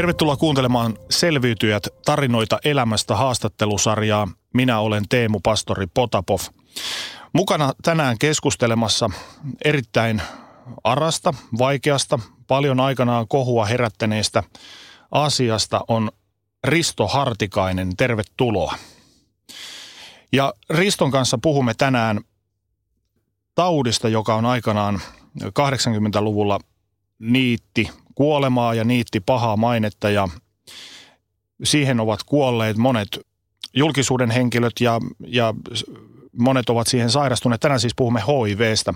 Tervetuloa kuuntelemaan Selviytyjät tarinoita elämästä haastattelusarjaa. Minä olen Teemu Pastori Potapov. Mukana tänään keskustelemassa erittäin arasta, vaikeasta, paljon aikanaan kohua herättäneestä asiasta on Risto Hartikainen. Tervetuloa. Ja Riston kanssa puhumme tänään taudista, joka on aikanaan 80-luvulla niitti kuolemaa ja niitti pahaa mainetta ja siihen ovat kuolleet monet julkisuuden henkilöt ja, ja monet ovat siihen sairastuneet. Tänään siis puhumme HIVstä.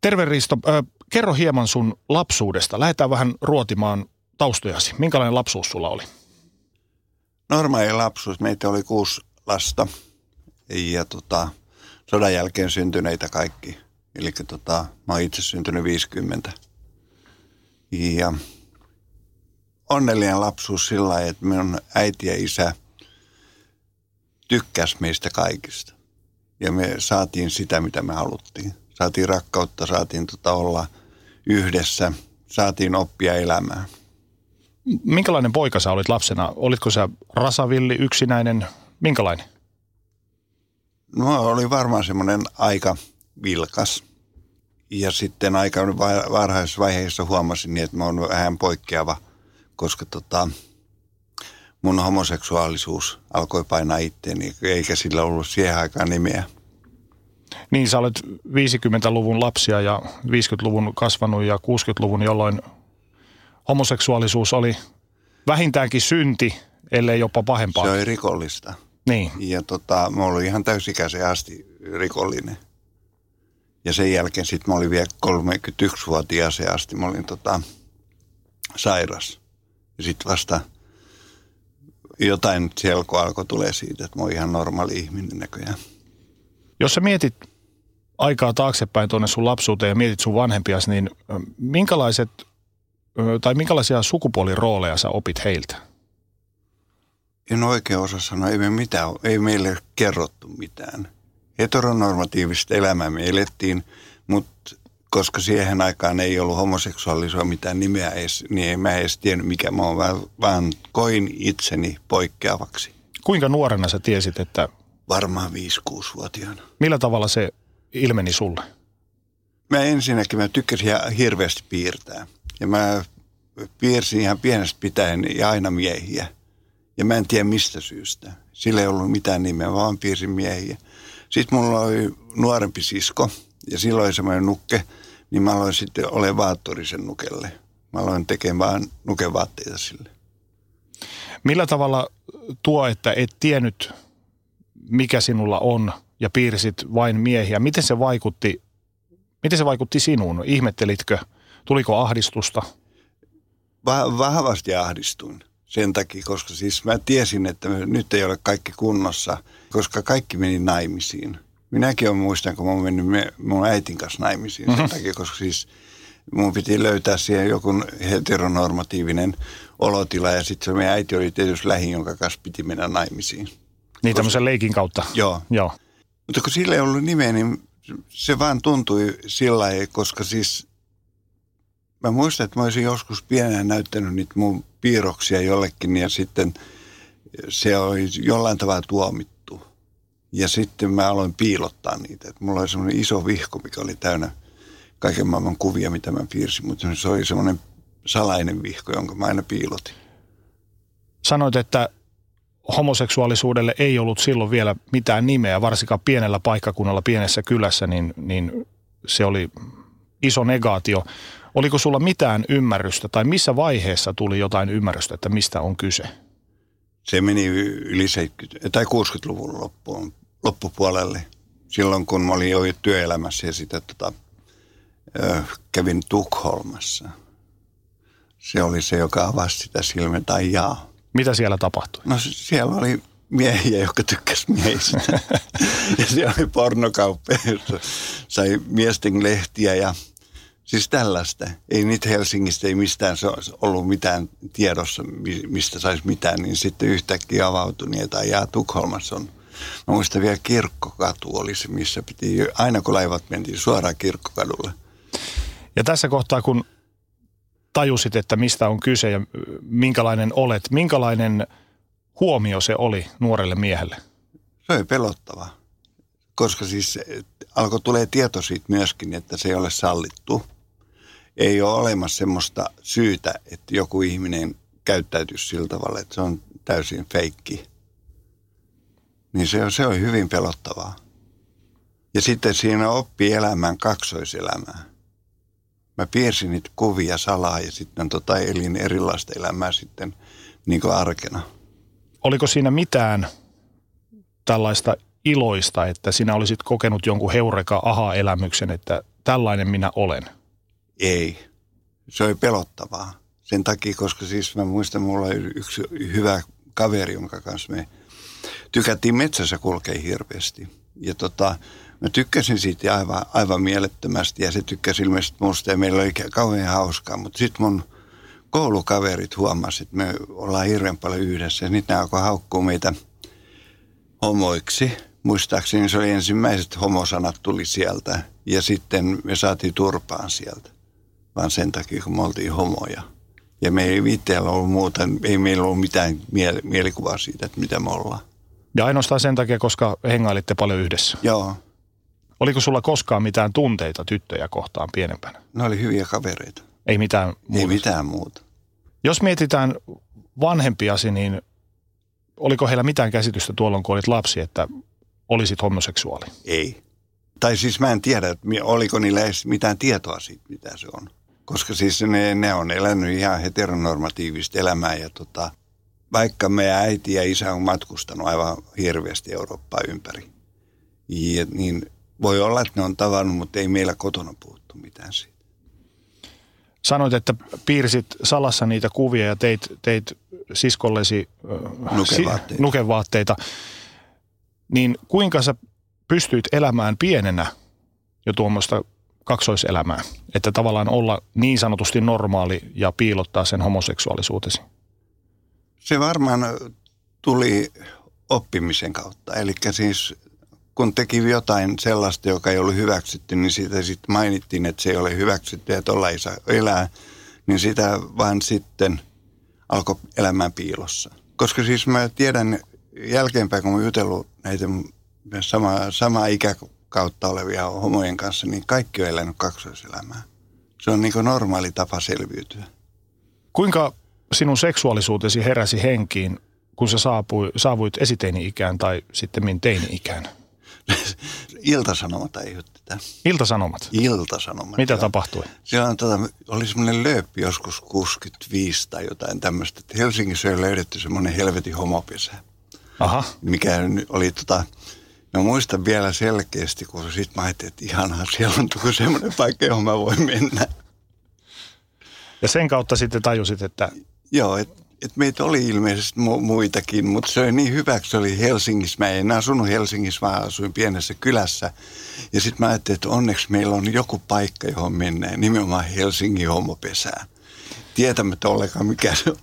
Terve Risto, äh, kerro hieman sun lapsuudesta. Lähdetään vähän ruotimaan taustojasi. Minkälainen lapsuus sulla oli? Normaali lapsuus. Meitä oli kuusi lasta ja tota, sodan jälkeen syntyneitä kaikki. Eli tota, mä oon itse syntynyt 50. Ja onnellinen lapsuus sillä lailla, että minun äiti ja isä tykkäs meistä kaikista. Ja me saatiin sitä, mitä me haluttiin. Saatiin rakkautta, saatiin tota olla yhdessä, saatiin oppia elämää. Minkälainen poika sä olit lapsena? Olitko sä rasavilli, yksinäinen? Minkälainen? No oli varmaan semmoinen aika vilkas. Ja sitten aika varhaisessa vaiheessa huomasin, niin, että mä oon vähän poikkeava, koska tota, mun homoseksuaalisuus alkoi painaa itteeni, eikä sillä ollut siihen aikaan nimeä. Niin, sä olet 50-luvun lapsia ja 50-luvun kasvanut ja 60-luvun, jolloin homoseksuaalisuus oli vähintäänkin synti, ellei jopa pahempaa. Se oli rikollista. Niin. Ja tota, mä olin ihan täysikäisen asti rikollinen. Ja sen jälkeen sitten mä olin vielä 31-vuotias asti, mä olin tota, sairas. Ja sitten vasta jotain selko alkoi tulee siitä, että mä oon ihan normaali ihminen näköjään. Jos sä mietit aikaa taaksepäin tuonne sun lapsuuteen ja mietit sun vanhempias, niin minkälaiset tai minkälaisia sukupuolirooleja sä opit heiltä? En oikein osaa sanoa, ei, me mitään, ei meille kerrottu mitään heteronormatiivista elämää me elettiin, mutta koska siihen aikaan ei ollut homoseksuaalisuutta mitään nimeä edes, niin en mä edes tiennyt mikä mä oon, vaan, vaan koin itseni poikkeavaksi. Kuinka nuorena sä tiesit, että... Varmaan 5-6-vuotiaana. Millä tavalla se ilmeni sulle? Mä ensinnäkin mä tykkäsin hirveästi piirtää. Ja mä piirsin ihan pienestä pitäen ja aina miehiä. Ja mä en tiedä mistä syystä. Sillä ei ollut mitään nimeä, vaan piirsin miehiä. Sitten mulla oli nuorempi sisko ja silloin semmoinen nukke, niin mä aloin sitten ole vaattorisen nukelle. Mä aloin tekemään nukevaatteita sille. Millä tavalla tuo, että et tiennyt, mikä sinulla on ja piirsit vain miehiä, miten se vaikutti, miten se vaikutti sinuun? Ihmettelitkö? Tuliko ahdistusta? Va- vahvasti ahdistuin sen takia, koska siis mä tiesin, että nyt ei ole kaikki kunnossa, koska kaikki meni naimisiin. Minäkin olen muistan, kun mä olen mennyt mun äitin kanssa naimisiin mm-hmm. sen takia, koska siis mun piti löytää siihen joku heteronormatiivinen olotila ja sitten se meidän äiti oli tietysti lähin, jonka kanssa piti mennä naimisiin. Niin koska, tämmöisen leikin kautta? Joo. joo. Mutta kun sillä ei ollut nimeä, niin se vaan tuntui sillä lailla, koska siis mä muistan, että mä olisin joskus pienenä näyttänyt niitä mun piirroksia jollekin ja sitten se oli jollain tavalla tuomittu. Ja sitten mä aloin piilottaa niitä. Että mulla oli semmoinen iso vihko, mikä oli täynnä kaiken maailman kuvia, mitä mä piirsin, mutta se oli semmoinen salainen vihko, jonka mä aina piilotin. Sanoit, että homoseksuaalisuudelle ei ollut silloin vielä mitään nimeä, varsinkaan pienellä paikkakunnalla, pienessä kylässä, niin, niin se oli iso negaatio. Oliko sulla mitään ymmärrystä tai missä vaiheessa tuli jotain ymmärrystä, että mistä on kyse? Se meni yli 70, tai 60-luvun loppuun, loppupuolelle. Silloin kun mä olin jo työelämässä ja sitä tota, kävin Tukholmassa. se oli se, joka avasi sitä silmä tai jaa. Mitä siellä tapahtui? No siellä oli miehiä, jotka tykkäs miehistä. ja siellä oli pornokauppa, jossa sai miesten lehtiä ja siis tällaista. Ei niitä Helsingistä, ei mistään se ollut mitään tiedossa, mistä saisi mitään, niin sitten yhtäkkiä avautui niin, että ja Tukholmassa on. Mä muistan vielä kirkkokatu oli se, missä piti, aina kun laivat mentiin suoraan kirkkokadulle. Ja tässä kohtaa, kun tajusit, että mistä on kyse ja minkälainen olet, minkälainen – huomio se oli nuorelle miehelle? Se oli pelottava, koska siis alkoi tulee tieto siitä myöskin, että se ei ole sallittu. Ei ole olemassa semmoista syytä, että joku ihminen käyttäytyisi sillä tavalla, että se on täysin feikki. Niin se, se oli hyvin pelottavaa. Ja sitten siinä oppi elämään kaksoiselämää. Mä piirsin niitä kuvia salaa ja sitten tota elin erilaista elämää sitten niin kuin arkena oliko siinä mitään tällaista iloista, että sinä olisit kokenut jonkun heureka aha-elämyksen, että tällainen minä olen? Ei. Se oli pelottavaa. Sen takia, koska siis mä muistan, mulla oli yksi hyvä kaveri, jonka kanssa me tykättiin metsässä kulkea hirveästi. Ja tota, mä tykkäsin siitä aivan, aivan mielettömästi ja se tykkäsi ilmeisesti musta ja meillä oli kauhean hauskaa. Mutta sitten mun – koulukaverit huomasivat, että me ollaan hirveän paljon yhdessä. Ja nyt ne alkoi haukkua meitä homoiksi. Muistaakseni se oli ensimmäiset homosanat tuli sieltä. Ja sitten me saatiin turpaan sieltä. Vaan sen takia, kun me oltiin homoja. Ja me ei itseellä ollut muuta, ei meillä ollut mitään miel- mielikuvaa siitä, että mitä me ollaan. Ja ainoastaan sen takia, koska hengailitte paljon yhdessä. Joo. Oliko sulla koskaan mitään tunteita tyttöjä kohtaan pienempänä? Ne oli hyviä kavereita. Ei mitään muuta. Ei mitään muuta. Jos mietitään vanhempiasi, niin oliko heillä mitään käsitystä tuolloin, kun olit lapsi, että olisit homoseksuaali? Ei. Tai siis mä en tiedä, oliko niillä edes mitään tietoa siitä, mitä se on. Koska siis ne, ne on elänyt ihan heteronormatiivista elämää ja tota, vaikka meidän äiti ja isä on matkustanut aivan hirveästi Eurooppaa ympäri, ja, niin voi olla, että ne on tavannut, mutta ei meillä kotona puhuttu mitään siitä. Sanoit, että piirsit salassa niitä kuvia ja teit, teit siskollesi nukevaatteita. Si, nukevaatteita. Niin kuinka sä pystyit elämään pienenä jo tuommoista kaksoiselämää? Että tavallaan olla niin sanotusti normaali ja piilottaa sen homoseksuaalisuutesi? Se varmaan tuli oppimisen kautta. Eli siis kun teki jotain sellaista, joka ei ollut hyväksytty, niin siitä sitten mainittiin, että se ei ole hyväksytty ja tuolla ei saa elää, niin sitä vaan sitten alkoi elämään piilossa. Koska siis mä tiedän jälkeenpäin, kun mä jutellut näitä sama, sama ikäkautta olevia homojen kanssa, niin kaikki on elänyt kaksoiselämää. Se on niin normaali tapa selviytyä. Kuinka sinun seksuaalisuutesi heräsi henkiin, kun sä saapui, saavuit esiteini-ikään tai sitten teini-ikään? Iltasanomat aiheutti tämän. Iltasanomat? Iltasanomat. Mitä joo. tapahtui? Siellä on, tota, oli semmoinen lööppi joskus 65 tai jotain tämmöistä. Helsingissä oli löydetty semmoinen helvetin homopesä. Aha. Mikä oli tota, Mä muistan vielä selkeästi, kun sitten mä ajattelin, että ihanaa, siellä on semmoinen paikka, johon mä voin mennä. Ja sen kautta sitten tajusit, että... Joo, että et meitä oli ilmeisesti mu- muitakin, mutta se oli niin hyvä, että se oli Helsingissä. Mä en asunut Helsingissä, vaan asuin pienessä kylässä. Ja sitten mä ajattelin, että onneksi meillä on joku paikka, johon mennään, nimenomaan Helsingin homopesään. Tietämättä ollenkaan mikä se on.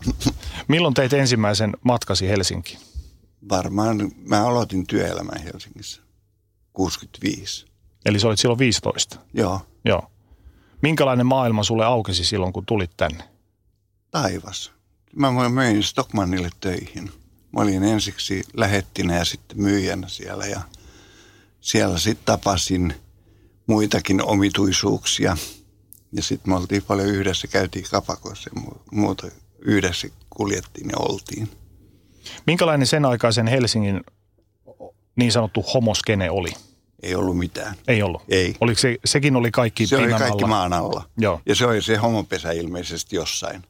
Milloin teit ensimmäisen matkasi Helsinkiin? Varmaan, mä aloitin työelämän Helsingissä, 65. Eli sä olit silloin 15? Joo. Joo. Minkälainen maailma sulle aukesi silloin, kun tulit tänne? Taivas mä möin Stockmannille töihin. Mä olin ensiksi lähettinä ja sitten myyjänä siellä ja siellä sitten tapasin muitakin omituisuuksia. Ja sitten me oltiin paljon yhdessä, käytiin kapakoissa ja muuta yhdessä kuljettiin ja oltiin. Minkälainen sen aikaisen Helsingin niin sanottu homoskene oli? Ei ollut mitään. Ei ollut? Ei. Oliko se, sekin oli kaikki Se oli kaikki alla? maan alla. Joo. Ja se oli se homopesä ilmeisesti jossain.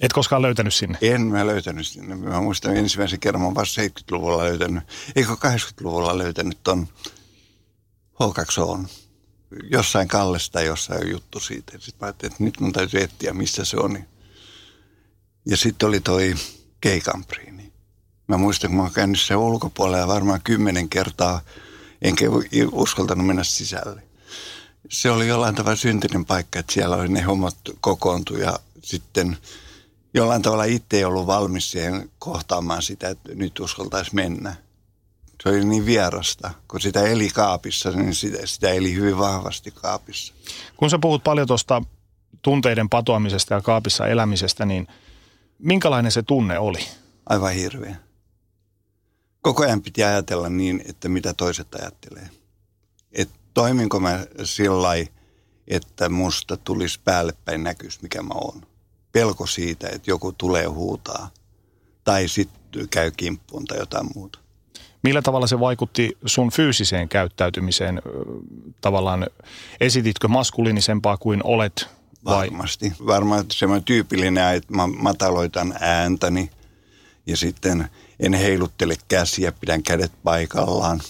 Et koskaan löytänyt sinne? En mä löytänyt sinne. Mä muistan ensimmäisen kerran, mä vasta 70-luvulla löytänyt, eikö 80-luvulla löytänyt ton H2O. Jossain Kallesta jossain juttu siitä. Sitten mä ajattelin, että nyt mun täytyy etsiä, missä se on. Ja sitten oli toi keikampriini. Mä muistan, kun mä oon käynyt sen ulkopuolella varmaan kymmenen kertaa, enkä uskaltanut mennä sisälle. Se oli jollain tavalla syntinen paikka, että siellä oli ne hommat kokoontu ja sitten jollain tavalla itse ei ollut valmis siihen kohtaamaan sitä, että nyt uskaltaisi mennä. Se oli niin vierasta, kun sitä eli kaapissa, niin sitä, sitä eli hyvin vahvasti kaapissa. Kun sä puhut paljon tuosta tunteiden patoamisesta ja kaapissa elämisestä, niin minkälainen se tunne oli? Aivan hirveä. Koko ajan piti ajatella niin, että mitä toiset ajattelee. Että toiminko mä sillä että musta tulisi päällepäin näkys, mikä mä oon. Pelko siitä, että joku tulee huutaa tai sitten käy kimppuun tai jotain muuta. Millä tavalla se vaikutti sun fyysiseen käyttäytymiseen? Tavallaan esititkö maskuliinisempaa kuin olet? Vai? Varmasti. Varmaan semmoinen tyypillinen, että mä mataloitan ääntäni ja sitten en heiluttele käsiä, pidän kädet paikallaan.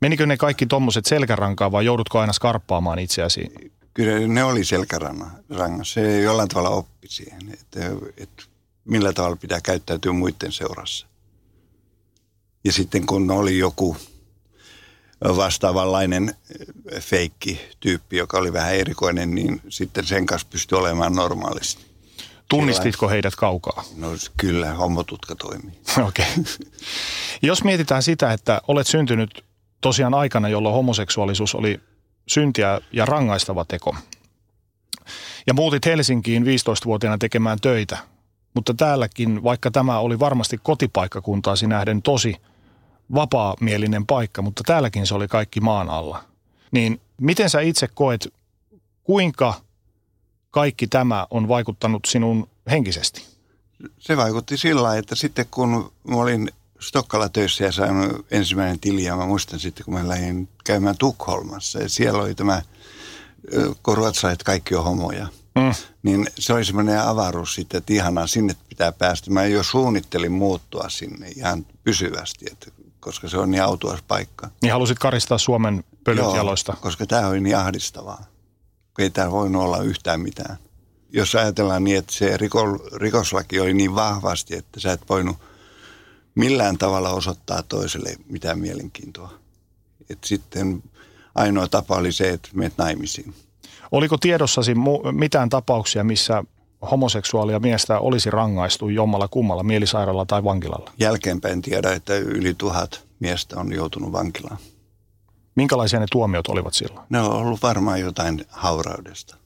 Menikö ne kaikki tuommoiset selkärankaa vai joudutko aina skarppaamaan itseäsi? Kyllä ne oli selkärangassa. Se jollain tavalla oppi siihen, että, että millä tavalla pitää käyttäytyä muiden seurassa. Ja sitten kun oli joku vastaavanlainen feikki tyyppi, joka oli vähän erikoinen, niin sitten sen kanssa pystyi olemaan normaalisti. Tunnistitko heidät kaukaa? No kyllä, hommotutka toimii. Okei. Okay. Jos mietitään sitä, että olet syntynyt tosiaan aikana, jolloin homoseksuaalisuus oli syntiä ja rangaistava teko. Ja muutit Helsinkiin 15-vuotiaana tekemään töitä. Mutta täälläkin, vaikka tämä oli varmasti kotipaikkakuntaasi nähden tosi vapaamielinen paikka, mutta täälläkin se oli kaikki maan alla. Niin miten sä itse koet, kuinka kaikki tämä on vaikuttanut sinun henkisesti? Se vaikutti sillä että sitten kun olin Stokkalla töissä ja sain ensimmäinen tili ja mä muistan sitten, kun mä lähdin käymään Tukholmassa ja siellä oli tämä, kun ruotsalaiset kaikki on homoja. Mm. Niin se oli semmoinen avaruus sitten, että ihanaa, sinne pitää päästä. Mä jo suunnittelin muuttua sinne ihan pysyvästi, että, koska se on niin autuas paikka. Niin halusit karistaa Suomen pölyt Joo, jaloista? koska tämä oli niin ahdistavaa. Ei täällä voinut olla yhtään mitään. Jos ajatellaan niin, että se rikoslaki oli niin vahvasti, että sä et voinut – millään tavalla osoittaa toiselle mitään mielenkiintoa. Et sitten ainoa tapa oli se, että menet naimisiin. Oliko tiedossasi mitään tapauksia, missä homoseksuaalia miestä olisi rangaistu jommalla kummalla mielisairaalalla tai vankilalla? Jälkeenpäin tiedä, että yli tuhat miestä on joutunut vankilaan. Minkälaisia ne tuomiot olivat silloin? Ne on ollut varmaan jotain hauraudesta.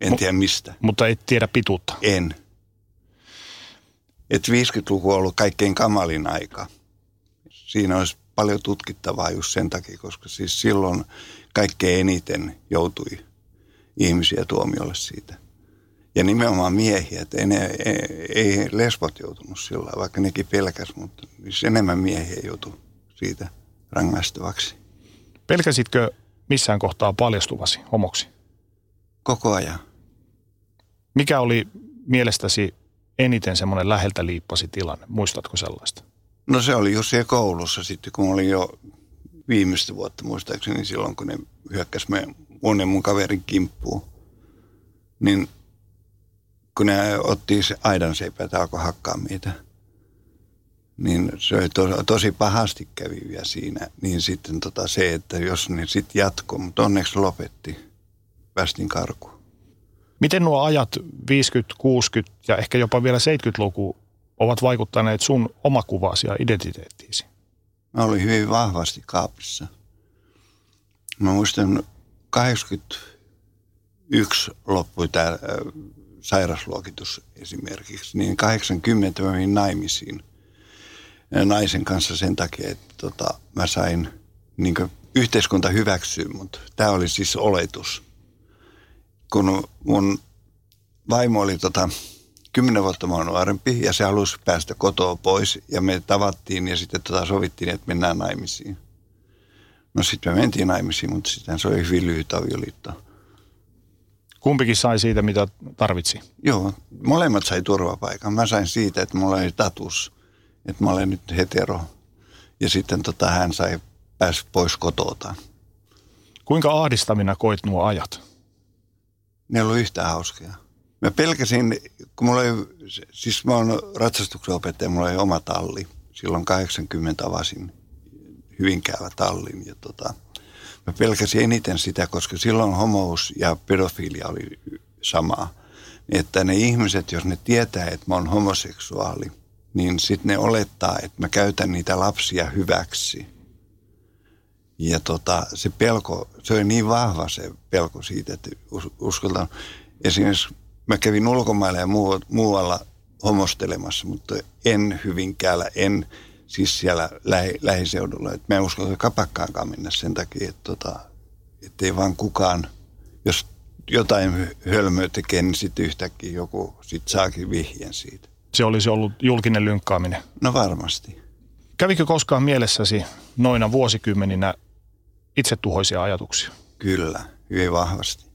En M- tiedä mistä. Mutta et tiedä pituutta? En että 50-luku on ollut kaikkein kamalin aika. Siinä olisi paljon tutkittavaa just sen takia, koska siis silloin kaikkein eniten joutui ihmisiä tuomiolle siitä. Ja nimenomaan miehiä, että ei, ei, ei lesbot joutunut sillä vaikka nekin pelkäs, mutta siis enemmän miehiä joutui siitä rangaistavaksi. Pelkäsitkö missään kohtaa paljastuvasi homoksi? Koko ajan. Mikä oli mielestäsi eniten semmoinen läheltä liippasi tilanne? Muistatko sellaista? No se oli just siellä koulussa sitten, kun olin jo viimeistä vuotta muistaakseni silloin, kun ne hyökkäsi monen mun kaverin kimppuun. Niin kun ne otti se aidan seipä, että alkoi hakkaa meitä, niin se oli to, tosi pahasti kävi vielä siinä. Niin sitten tota se, että jos ne sitten jatkoi, mutta onneksi lopetti, päästin karkuun. Miten nuo ajat 50, 60 ja ehkä jopa vielä 70-luku ovat vaikuttaneet sun omakuvaasi ja identiteettiisi? Mä olin hyvin vahvasti kaapissa. Mä muistan 81 loppui tämä sairasluokitus esimerkiksi, niin 80 mä menin naimisiin naisen kanssa sen takia, että tota, mä sain niin yhteiskunta hyväksyä, mutta tämä oli siis oletus – kun mun vaimo oli tota, kymmenen vuotta mua nuorempi ja se halusi päästä kotoa pois ja me tavattiin ja sitten tota sovittiin, että mennään naimisiin. No sitten me mentiin naimisiin, mutta sitten se oli hyvin lyhyt avioliitto. Kumpikin sai siitä, mitä tarvitsi? Joo, molemmat sai turvapaikan. Mä sain siitä, että mulla oli tatus, että mä olen nyt hetero. Ja sitten tota, hän sai päästä pois kotoa. Kuinka ahdistavina koit nuo ajat? ne ei ollut yhtään hauskia. Mä pelkäsin, kun mulla ei, siis mä oon ratsastuksen opettaja, mulla ei oma talli. Silloin 80 avasin Hyvinkäällä tallin ja tota, mä pelkäsin eniten sitä, koska silloin homous ja pedofilia oli samaa. Että ne ihmiset, jos ne tietää, että mä oon homoseksuaali, niin sitten ne olettaa, että mä käytän niitä lapsia hyväksi. Ja tota, se pelko, se oli niin vahva se pelko siitä, että uskaltan. Esimerkiksi mä kävin ulkomailla ja muualla homostelemassa, mutta en Hyvinkäällä, en siis siellä lähi, lähiseudulla. Et mä en uskalla kapakkaankaan mennä sen takia, että tota, ei vaan kukaan, jos jotain hölmöä tekee, niin sitten yhtäkkiä joku sit saakin vihjen siitä. Se olisi ollut julkinen lynkkaaminen. No varmasti. Kävikö koskaan mielessäsi noina vuosikymmeninä itsetuhoisia ajatuksia? Kyllä, hyvin vahvasti.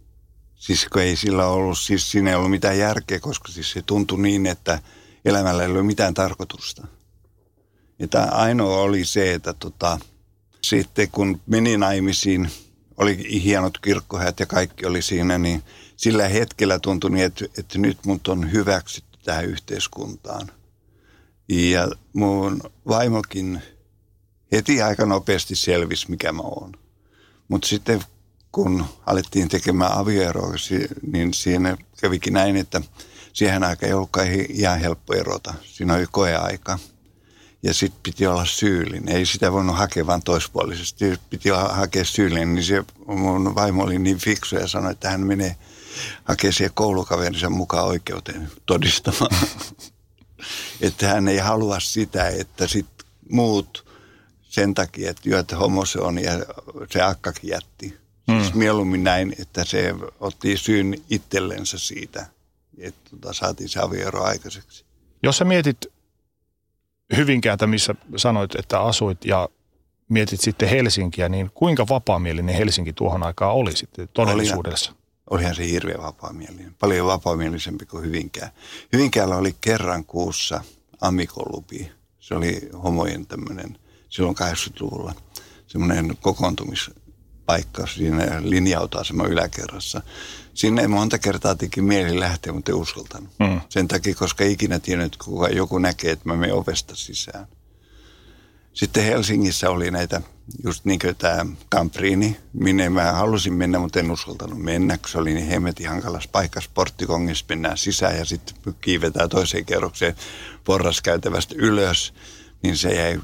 Siis ei sillä ollut, siis siinä ei ollut mitään järkeä, koska siis se tuntui niin, että elämällä ei ole mitään tarkoitusta. Ja ainoa oli se, että tota, sitten kun meni naimisiin, oli hienot kirkkohäät ja kaikki oli siinä, niin sillä hetkellä tuntui niin, että, että nyt mut on hyväksytty tähän yhteiskuntaan. Ja mun vaimokin heti aika nopeasti selvisi, mikä mä oon. Mutta sitten kun alettiin tekemään avioeroa, niin siinä kävikin näin, että siihen aikaan ei ollutkaan ihan helppo erota. Siinä oli koeaika. Ja sitten piti olla syyllinen. Ei sitä voinut hakea vaan toispuolisesti. Piti hakea syyllinen, niin se mun vaimo oli niin fiksu ja sanoi, että hän menee hakea siihen koulukaverinsa mukaan oikeuteen todistamaan. että hän ei halua sitä, että sitten muut sen takia, että homo se on ja se akkakin jätti. Mm. Siis mieluummin näin, että se otti syyn itsellensä siitä, että tota, saatiin se avioero aikaiseksi. Jos sä mietit Hyvinkäältä, missä sanoit, että asuit ja mietit sitten Helsinkiä, niin kuinka vapaamielinen Helsinki tuohon aikaan oli sitten todellisuudessa? Olihan, olihan se hirveän vapaamielinen, paljon vapaamielisempi kuin Hyvinkää. Hyvinkäällä oli kerran kuussa amikolupi. Se oli homojen tämmöinen silloin 80-luvulla semmoinen kokoontumispaikka siinä linja-autoasema yläkerrassa. Sinne ei monta kertaa teki mieli lähteä, mutta ei uskaltanut. Mm. Sen takia, koska ikinä tiennyt, kuka joku näkee, että mä menen ovesta sisään. Sitten Helsingissä oli näitä, just niin kuin tämä Campriini, minne mä halusin mennä, mutta en uskaltanut mennä, kun se oli niin hemmetin hankalas paikka. Sporttikongissa mennään sisään ja sitten kiivetään toiseen kerrokseen porraskäytävästä ylös, niin se jäi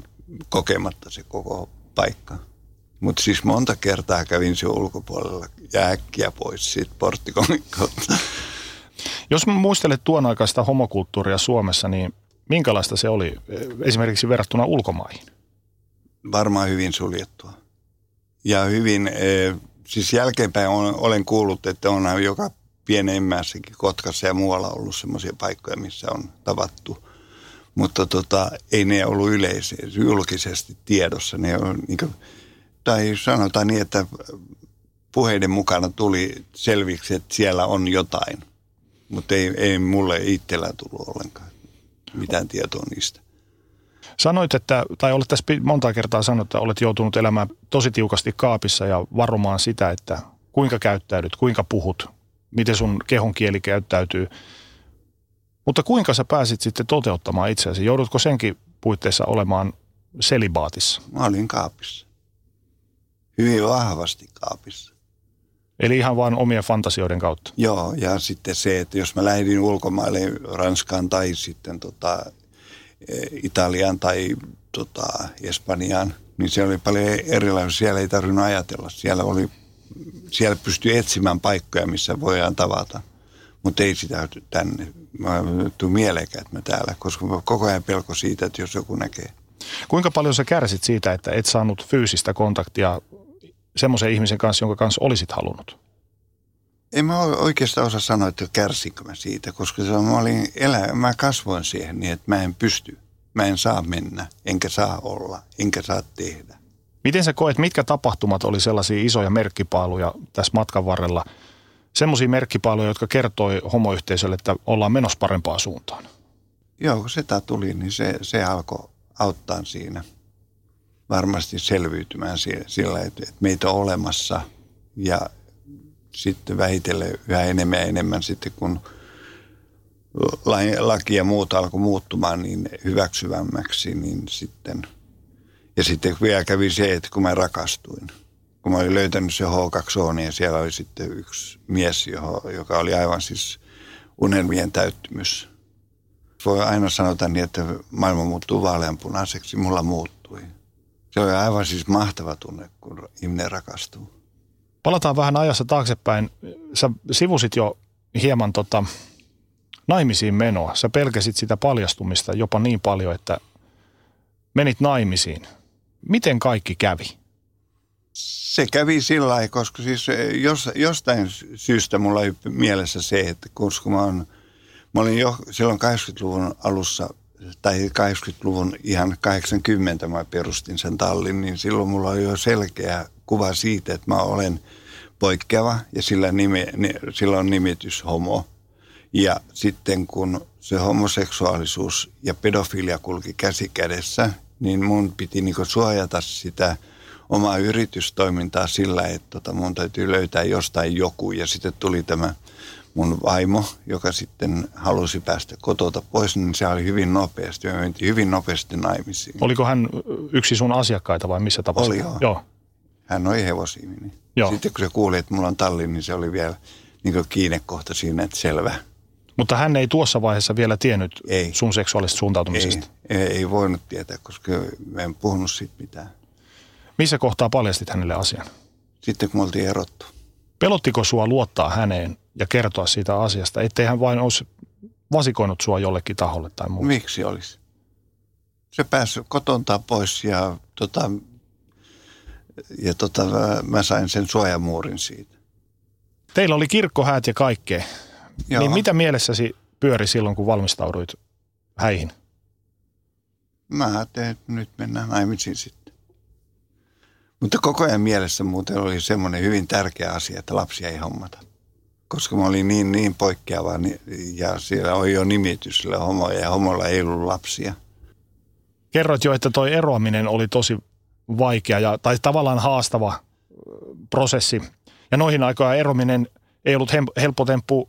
kokematta se koko paikka. Mutta siis monta kertaa kävin se ulkopuolella ja äkkiä pois siitä porttikonin kautta. Jos muistelet tuon aikaista homokulttuuria Suomessa, niin minkälaista se oli esimerkiksi verrattuna ulkomaihin? Varmaan hyvin suljettua. Ja hyvin, e, siis jälkeenpäin olen kuullut, että on joka pienemmässäkin Kotkassa ja muualla ollut semmoisia paikkoja, missä on tavattu. Mutta tota, ei ne ollut yleisiä, julkisesti tiedossa. Ne on niin kuin, tai sanotaan niin, että puheiden mukana tuli selviksi, että siellä on jotain. Mutta ei, ei mulle itsellä tullut ollenkaan mitään tietoa niistä. Sanoit, että, tai olet tässä monta kertaa sanonut, että olet joutunut elämään tosi tiukasti kaapissa ja varomaan sitä, että kuinka käyttäydyt, kuinka puhut, miten sun kehon kieli käyttäytyy. Mutta kuinka sä pääsit sitten toteuttamaan itseäsi? Joudutko senkin puitteissa olemaan selibaatissa? Mä olin kaapissa hyvin vahvasti kaapissa. Eli ihan vain omien fantasioiden kautta? Joo, ja sitten se, että jos mä lähdin ulkomaille Ranskaan tai sitten tota, e, Italiaan tai tota, Espanjaan, niin se oli paljon erilainen. Siellä ei tarvinnut ajatella. Siellä, oli, siellä pystyi etsimään paikkoja, missä voidaan tavata. Mutta ei sitä tänne. Mä tuu mieleenkään, että mä täällä, koska koko ajan pelko siitä, että jos joku näkee. Kuinka paljon sä kärsit siitä, että et saanut fyysistä kontaktia semmoisen ihmisen kanssa, jonka kanssa olisit halunnut? En mä oikeastaan osaa sanoa, että kärsinkö mä siitä, koska se on, mä, olin elä, mä kasvoin siihen niin, että mä en pysty. Mä en saa mennä, enkä saa olla, enkä saa tehdä. Miten sä koet, mitkä tapahtumat oli sellaisia isoja merkkipaaluja tässä matkan varrella? Semmoisia merkkipaaluja, jotka kertoi homoyhteisölle, että ollaan menossa parempaan suuntaan. Joo, kun sitä tuli, niin se, se alkoi auttaa siinä varmasti selviytymään sillä, että meitä on olemassa ja sitten vähitellen yhä enemmän ja enemmän sitten kun laki ja muut alkoi muuttumaan niin hyväksyvämmäksi, niin sitten, ja sitten vielä kävi se, että kun mä rakastuin, kun mä olin löytänyt se H2O, niin siellä oli sitten yksi mies, joka oli aivan siis unelmien täyttymys. Voi aina sanota niin, että maailma muuttuu vaaleanpunaiseksi, mulla muuttui. Se oli aivan siis mahtava tunne, kun ihminen rakastuu. Palataan vähän ajassa taaksepäin. Sä sivusit jo hieman tota, naimisiin menoa. Sä pelkäsit sitä paljastumista jopa niin paljon, että menit naimisiin. Miten kaikki kävi? Se kävi sillä lailla, koska siis jos, jostain syystä mulla oli mielessä se, että koska mä, on, mä olin jo silloin 80-luvun alussa tai 80-luvun ihan 80 mä perustin sen tallin, niin silloin mulla oli jo selkeä kuva siitä, että mä olen poikkeava ja sillä, nime, sillä on nimitys homo. Ja sitten kun se homoseksuaalisuus ja pedofilia kulki käsi kädessä, niin mun piti niinku suojata sitä omaa yritystoimintaa sillä, että tota mun täytyy löytää jostain joku. Ja sitten tuli tämä mun vaimo, joka sitten halusi päästä kotota pois, niin se oli hyvin nopeasti. Me mentiin hyvin nopeasti naimisiin. Oliko hän yksi sun asiakkaita vai missä tapauksessa? Oli joo. joo. Hän oli hevosiimini. Joo. Sitten kun se kuuli, että mulla on talli, niin se oli vielä niin kiinnekohta siinä, että selvä. Mutta hän ei tuossa vaiheessa vielä tiennyt ei. sun seksuaalista suuntautumisesta? Ei, ei, ei voinut tietää, koska mä en puhunut siitä mitään. Missä kohtaa paljastit hänelle asian? Sitten kun me oltiin erottu. Pelottiko sua luottaa häneen ja kertoa siitä asiasta, ettei hän vain olisi vasikoinut sua jollekin taholle tai muuta? Miksi olisi? Se pääsi kotontaan pois ja, tota, ja tota, mä sain sen suojamuurin siitä. Teillä oli kirkkohäät ja kaikkea. Joo. Niin mitä mielessäsi pyöri silloin, kun valmistauduit häihin? Mä ajattelin, että nyt mennään naimisiin sitten. Mutta koko ajan mielessä muuten oli semmoinen hyvin tärkeä asia, että lapsia ei hommata. Koska mä olin niin, niin poikkeava niin, ja siellä oli jo nimitys sillä homo ja homolla ei ollut lapsia. Kerroit jo, että toi eroaminen oli tosi vaikea ja, tai tavallaan haastava prosessi. Ja noihin aikoihin erominen ei ollut helppo temppu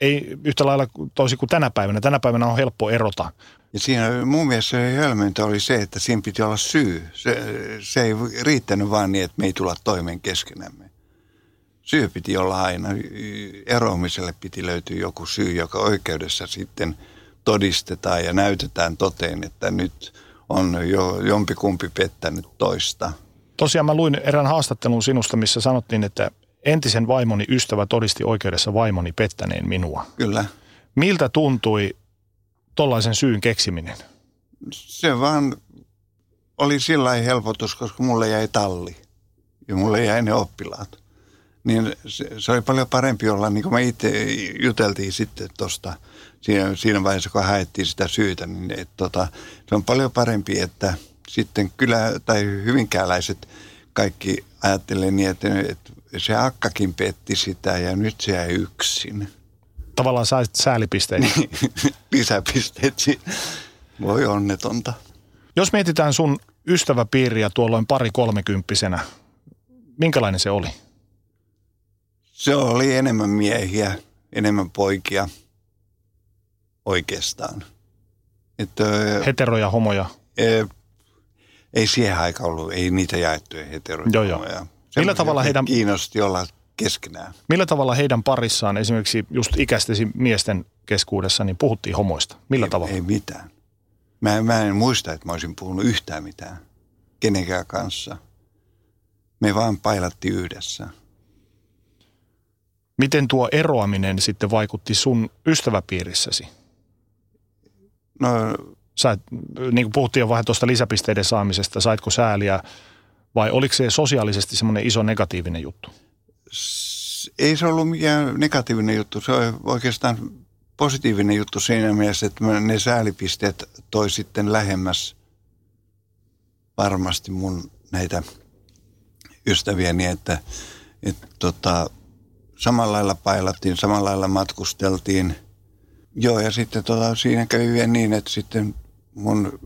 ei yhtä lailla toisin kuin tänä päivänä. Tänä päivänä on helppo erota. Ja siinä mun mielestä hölmöntä oli se, että siinä piti olla syy. Se, se ei riittänyt vaan niin, että me ei tulla toimeen keskenämme. Syy piti olla aina. Eroamiselle piti löytyä joku syy, joka oikeudessa sitten todistetaan ja näytetään toteen, että nyt on jo jompikumpi pettänyt toista. Tosiaan mä luin erään haastattelun sinusta, missä sanottiin, että entisen vaimoni ystävä todisti oikeudessa vaimoni pettäneen minua. Kyllä. Miltä tuntui tollaisen syyn keksiminen? Se vaan oli sillä helpotus, koska mulle jäi talli ja mulle jäi ne oppilaat. Niin se, se oli paljon parempi olla, niin kuin me itse juteltiin sitten tuosta siinä, siinä vaiheessa, kun haettiin sitä syytä, niin et, tota, se on paljon parempi, että sitten kyllä, tai hyvinkääläiset kaikki ajattelee niin, että, että se akkakin petti sitä ja nyt se jäi yksin. Tavallaan saisit säälipisteitä. Lisäpisteet. Voi onnetonta. Jos mietitään sun ystäväpiiriä tuolloin pari kolmekymppisenä, minkälainen se oli? Se oli enemmän miehiä, enemmän poikia oikeastaan. Että, Heteroja, homoja? Ei siihen aikaan ollut, ei niitä jaettu heteroja. Joo, joo. Millä tavalla heidän... Kiinnosti olla keskenään. Millä tavalla heidän parissaan, esimerkiksi just ikäistesi miesten keskuudessa, niin puhuttiin homoista? Millä ei, tavalla? Ei mitään. Mä, mä en muista, että mä olisin puhunut yhtään mitään kenenkään kanssa. Me vaan pailattiin yhdessä. Miten tuo eroaminen sitten vaikutti sun ystäväpiirissäsi? No... Sä, niin kuin puhuttiin jo vähän tuosta lisäpisteiden saamisesta, saitko sääliä vai oliko se sosiaalisesti semmoinen iso negatiivinen juttu? Ei se ollut mikään negatiivinen juttu. Se oli oikeastaan positiivinen juttu siinä mielessä, että ne säälipisteet toi sitten lähemmäs varmasti mun näitä ystäviäni, että, että tota, samalla lailla pailattiin, samalla lailla matkusteltiin. Joo, ja sitten tota, siinä kävi vielä niin, että sitten mun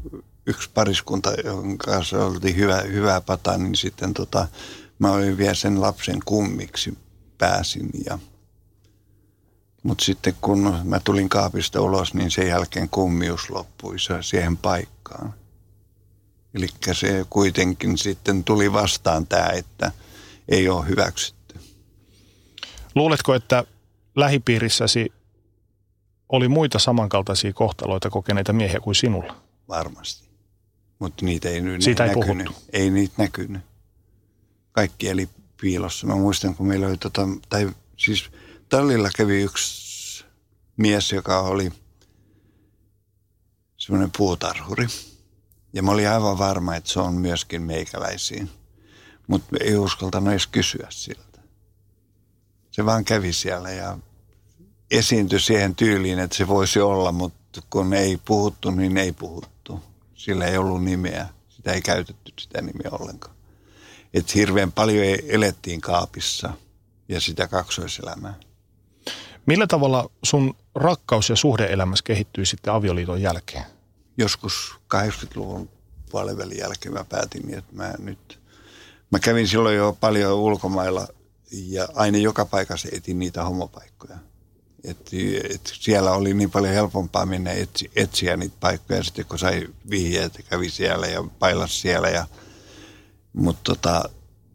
yksi pariskunta, jonka kanssa oltiin hyvä, hyvää pata, niin sitten tota, mä olin vielä sen lapsen kummiksi pääsin ja Mutta sitten kun mä tulin kaapista ulos, niin sen jälkeen kummius loppui siihen paikkaan. Eli se kuitenkin sitten tuli vastaan tämä, että ei ole hyväksytty. Luuletko, että lähipiirissäsi oli muita samankaltaisia kohtaloita kokeneita miehiä kuin sinulla? Varmasti. Mutta niitä ei nyt Siitä ei näkynyt. puhuttu. Ei niitä näkynyt. Kaikki eli piilossa. Mä muistan, kun meillä oli tota, tai siis tallilla kävi yksi mies, joka oli semmoinen puutarhuri. Ja mä olin aivan varma, että se on myöskin meikäläisiin. Mutta ei uskaltanut edes kysyä siltä. Se vaan kävi siellä ja esiintyi siihen tyyliin, että se voisi olla, mutta kun ei puhuttu, niin ei puhuttu. Sillä ei ollut nimeä. Sitä ei käytetty sitä nimeä ollenkaan. Et hirveän paljon e- elettiin kaapissa ja sitä kaksoiselämää. Millä tavalla sun rakkaus- ja suhdeelämässä kehittyi sitten avioliiton jälkeen? Joskus 80-luvun puolivälin jälkeen mä päätin, niin, että mä nyt... Mä kävin silloin jo paljon ulkomailla ja aina joka paikassa etin niitä homopaikkoja. Et, et siellä oli niin paljon helpompaa mennä etsi, etsiä niitä paikkoja sitten, kun sai vihjeet ja kävi siellä ja pailas siellä. Ja, mutta tota,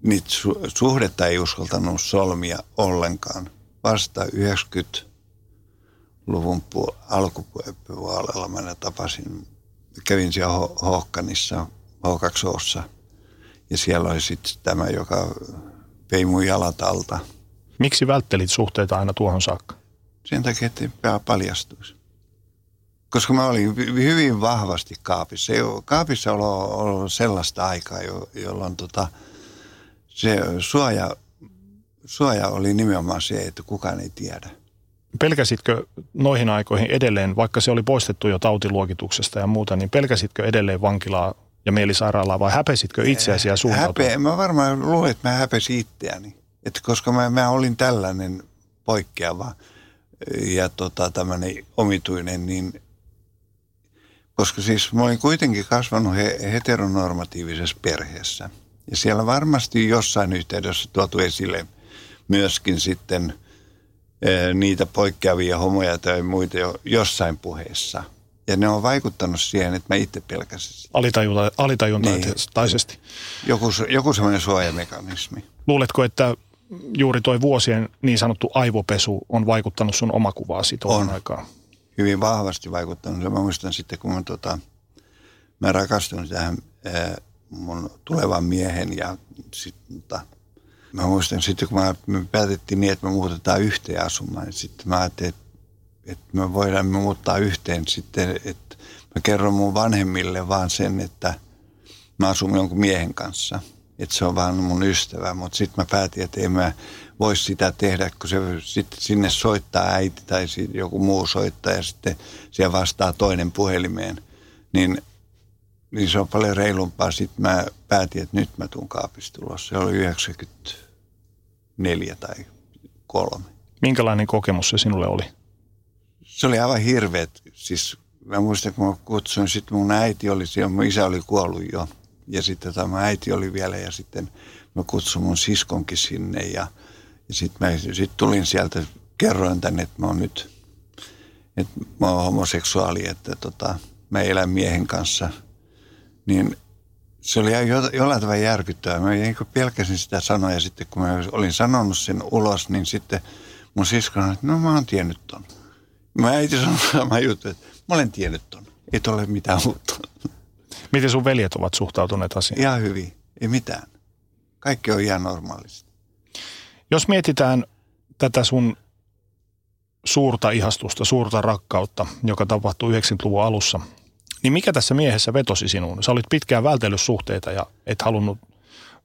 niitä su, suhdetta ei uskaltanut solmia ollenkaan. Vasta 90-luvun pu, alkupuolella mä tapasin, kävin siellä Ho- Hohkanissa, H2Ossa. Ja siellä oli sitten tämä, joka vei mun jalat alta. Miksi välttelit suhteita aina tuohon saakka? Sen takia, että pää paljastuisi. Koska mä olin hy- hyvin vahvasti kaapissa. Kaapissa on ollut sellaista aikaa, jo, jolloin tota, se suoja, suoja oli nimenomaan se, että kukaan ei tiedä. Pelkäsitkö noihin aikoihin edelleen, vaikka se oli poistettu jo tautiluokituksesta ja muuta, niin pelkäsitkö edelleen vankilaa ja mielisairaalaa vai häpesitkö itseäsi ja suuntautua? Häpe, mä varmaan luulen, että mä häpesin itseäni. Että koska mä, mä olin tällainen poikkeava ja tota, tämmöinen omituinen, niin koska siis mä olin kuitenkin kasvanut he, heteronormatiivisessa perheessä. Ja siellä varmasti jossain yhteydessä tuotu esille myöskin sitten eh, niitä poikkeavia homoja tai muita jo jossain puheessa. Ja ne on vaikuttanut siihen, että mä itse pelkäsin. Alitajunta, alitajuntaisesti. Joku, joku semmoinen suojamekanismi. Luuletko, että juuri toi vuosien niin sanottu aivopesu on vaikuttanut sun omakuvaasi tuohon On. aikaan? hyvin vahvasti vaikuttanut. Ja Mä muistan sitten, kun mä, tota, mä rakastuin tähän ää, mun tulevan miehen ja sit, tota, mä muistan sitten, kun mä, me päätettiin niin, että me muutetaan yhteen asumaan. niin Sitten mä ajattelin, että, että me voidaan muuttaa yhteen sitten, että mä kerron mun vanhemmille vaan sen, että mä asun jonkun miehen kanssa. Että se on vaan mun ystävä, mutta sitten mä päätin, että en mä voisi sitä tehdä, kun se sitten sinne soittaa äiti tai joku muu soittaa ja sitten siellä vastaa toinen puhelimeen. Niin, niin se on paljon reilumpaa. Sitten mä päätin, että nyt mä tuun kaapista ulos. Se oli 94 tai kolme. Minkälainen kokemus se sinulle oli? Se oli aivan hirveet. Siis mä muistan, kun mä kutsuin, sitten mun äiti oli siellä, mun isä oli kuollut jo. Ja sitten tämä äiti oli vielä ja sitten mä kutsuin mun siskonkin sinne ja, ja sitten mä sit tulin sieltä, kerroin tänne, että mä oon nyt, että mä oon homoseksuaali, että tota, mä elän miehen kanssa. Niin se oli jo- jollain tavalla järkyttävää. Mä niin pelkäsin sitä sanoa ja sitten kun mä olin sanonut sen ulos, niin sitten mun sisko sanoi, että no mä oon tiennyt ton. Mä äiti sanoi sama juttu, että mä olen tiennyt ton. Ei ole mitään uutta. Miten sun veljet ovat suhtautuneet asiaan? Ihan hyvin. Ei mitään. Kaikki on ihan normaalista. Jos mietitään tätä sun suurta ihastusta, suurta rakkautta, joka tapahtui 90-luvun alussa, niin mikä tässä miehessä vetosi sinuun? Sä olit pitkään vältellyt suhteita ja et halunnut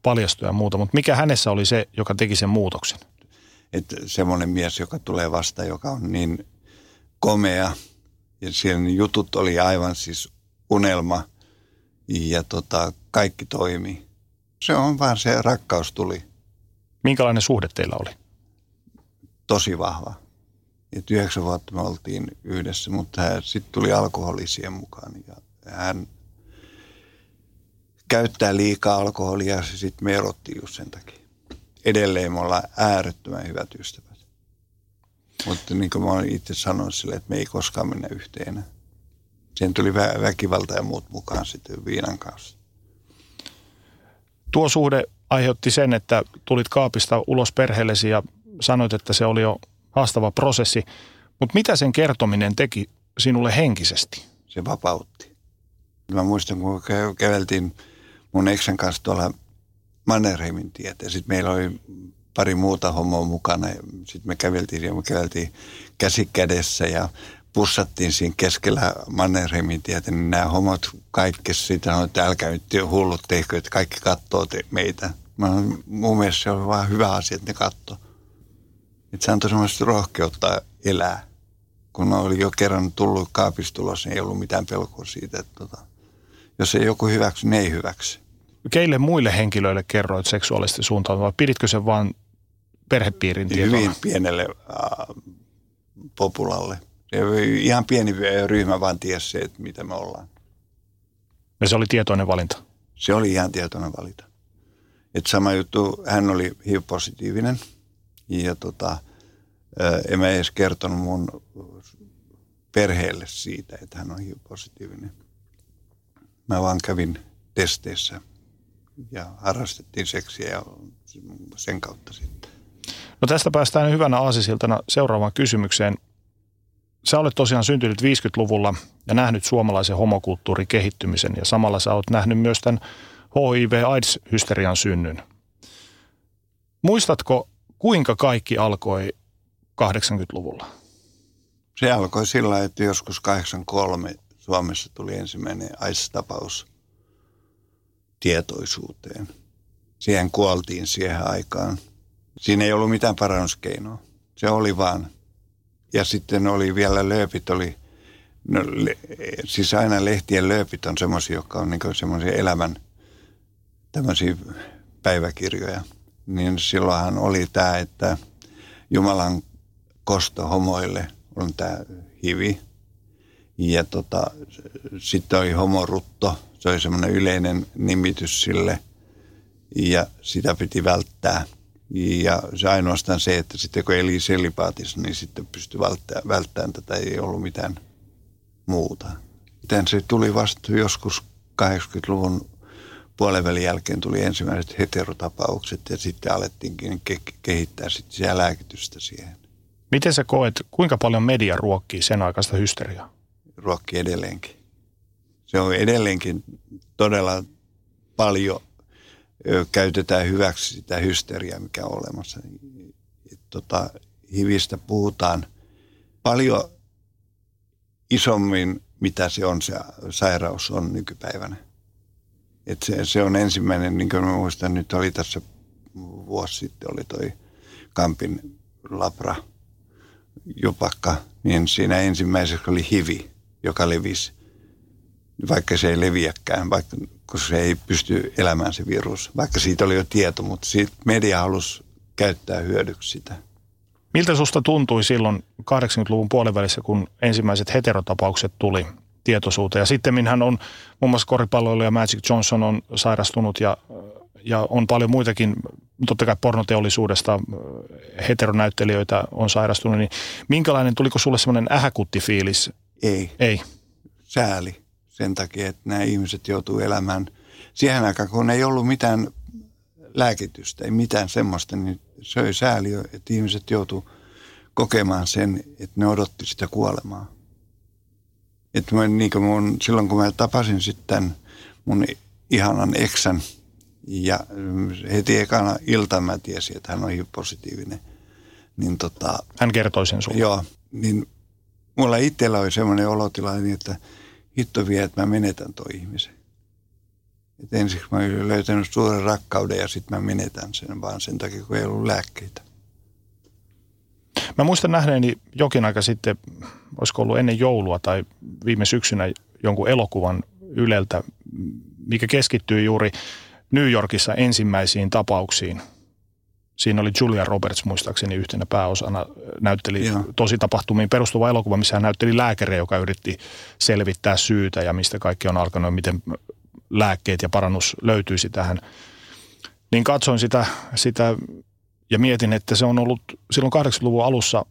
paljastua ja muuta, mutta mikä hänessä oli se, joka teki sen muutoksen? Että semmoinen mies, joka tulee vasta, joka on niin komea ja siellä jutut oli aivan siis unelma ja tota, kaikki toimi. Se on vaan se rakkaus tuli Minkälainen suhde teillä oli? tosi vahva. Et yhdeksän vuotta me oltiin yhdessä, mutta sitten tuli alkoholi siihen mukaan. Ja hän käyttää liikaa alkoholia ja sitten me erottiin just sen takia. Edelleen me ollaan äärettömän hyvät ystävät. Mutta niin kuin mä olen itse sanonut sille, että me ei koskaan mennä yhteen. Siihen tuli vä- väkivalta ja muut mukaan sitten viinan kanssa. Tuo suhde aiheutti sen, että tulit kaapista ulos perheellesi ja sanoit, että se oli jo haastava prosessi. Mutta mitä sen kertominen teki sinulle henkisesti? Se vapautti. Mä muistan, kun käveltiin mun eksän kanssa tuolla Mannerheimin tietä. Sitten meillä oli pari muuta homoa mukana. Sitten me käveltiin ja me käveltiin käsi kädessä ja pussattiin siinä keskellä Mannerheimin tietä, niin nämä homot kaikki siitä on, että älkää nyt hullut tehkö, että kaikki katsoo te, meitä. Mä, mun mielestä se on vaan hyvä asia, että ne katsoo. Että se antoi semmoista rohkeutta elää. Kun oli jo kerran tullut kaapistulos, niin ei ollut mitään pelkoa siitä, että tota, jos ei joku hyväksy, niin ei hyväksy. Keille muille henkilöille kerroit seksuaalisesti suuntaan, vai piditkö sen vain perhepiirin tietoa? Hyvin pienelle äh, populalle. Ihan pieni ryhmä vaan tiesi se, että mitä me ollaan. Ja se oli tietoinen valinta? Se oli ihan tietoinen valinta. Et sama juttu, hän oli HIV-positiivinen ja tota, en mä edes kertonut mun perheelle siitä, että hän on HIV-positiivinen. Mä vaan kävin testeissä ja harrastettiin seksiä ja sen kautta sitten. No tästä päästään hyvänä aasisiltana seuraavaan kysymykseen. Sä olet tosiaan syntynyt 50-luvulla ja nähnyt suomalaisen homokulttuurin kehittymisen ja samalla sä olet nähnyt myös tämän HIV-AIDS-hysterian synnyn. Muistatko, kuinka kaikki alkoi 80-luvulla? Se alkoi sillä, että joskus 83 Suomessa tuli ensimmäinen AIDS-tapaus tietoisuuteen. Siihen kuoltiin siihen aikaan. Siinä ei ollut mitään parannuskeinoa. Se oli vaan. Ja sitten oli vielä lööpit, oli, no, le, siis aina lehtien lööpit on semmoisia, jotka on niin semmoisia elämän päiväkirjoja. Niin silloinhan oli tämä, että Jumalan kosto homoille on tämä hivi. Ja tota, sitten oli homorutto, se oli semmoinen yleinen nimitys sille ja sitä piti välttää. Ja se ainoastaan se, että sitten kun eli selipaatissa, niin sitten pystyi välttämään, välttämään tätä, ei ollut mitään muuta. Miten se tuli vasta joskus 80-luvun puolenvälin jälkeen tuli ensimmäiset heterotapaukset ja sitten alettiinkin ke- kehittää sitten siellä lääkitystä siihen. Miten sä koet, kuinka paljon media ruokkii sen aikaista hysteriaa? Ruokkii edelleenkin. Se on edelleenkin todella paljon käytetään hyväksi sitä hysteriaa, mikä on olemassa. Tota, hivistä puhutaan paljon isommin, mitä se on, se sairaus on nykypäivänä. Et se, se on ensimmäinen, niin kuin mä muistan, nyt oli tässä vuosi sitten, oli toi Kampin labra jupakka, niin siinä ensimmäiseksi oli hivi, joka levisi, vaikka se ei leviäkään, vaikka, kun se ei pysty elämään se virus. Vaikka siitä oli jo tieto, mutta siitä media halusi käyttää hyödyksi sitä. Miltä susta tuntui silloin 80-luvun puolivälissä, kun ensimmäiset heterotapaukset tuli tietoisuuteen? Ja sitten hän on, muun muassa koripalloilija Magic Johnson on sairastunut ja, ja on paljon muitakin, totta kai pornoteollisuudesta heteronäyttelijöitä on sairastunut. Niin minkälainen, tuliko sulle semmoinen ähäkutti-fiilis? Ei. Ei. Sääli sen takia, että nämä ihmiset joutuu elämään siihen aikaan, kun ei ollut mitään lääkitystä, ei mitään semmoista, niin söi sääli, että ihmiset joutuu kokemaan sen, että ne odotti sitä kuolemaa. Että mä, niin kuin mun, silloin kun mä tapasin sitten mun ihanan eksän ja heti ekana iltana mä tiesin, että hän on HIV-positiivinen. Niin tota, hän kertoi sen sulle? Joo, niin mulla itsellä oli semmoinen olotila, niin että hitto vie, että mä menetän tuon ihmisen. Et ensiksi mä olin löytänyt suuren rakkauden ja sitten mä menetän sen vaan sen takia, kun ei ollut lääkkeitä. Mä muistan nähneeni jokin aika sitten, olisiko ollut ennen joulua tai viime syksynä jonkun elokuvan Yleltä, mikä keskittyy juuri New Yorkissa ensimmäisiin tapauksiin. Siinä oli Julia Roberts muistaakseni yhtenä pääosana, näytteli Joo. tosi tapahtumiin perustuva elokuva, missä hän näytteli lääkäriä, joka yritti selvittää syytä ja mistä kaikki on alkanut, miten lääkkeet ja parannus löytyisi tähän. Niin katsoin sitä, sitä ja mietin, että se on ollut silloin 80-luvun alussa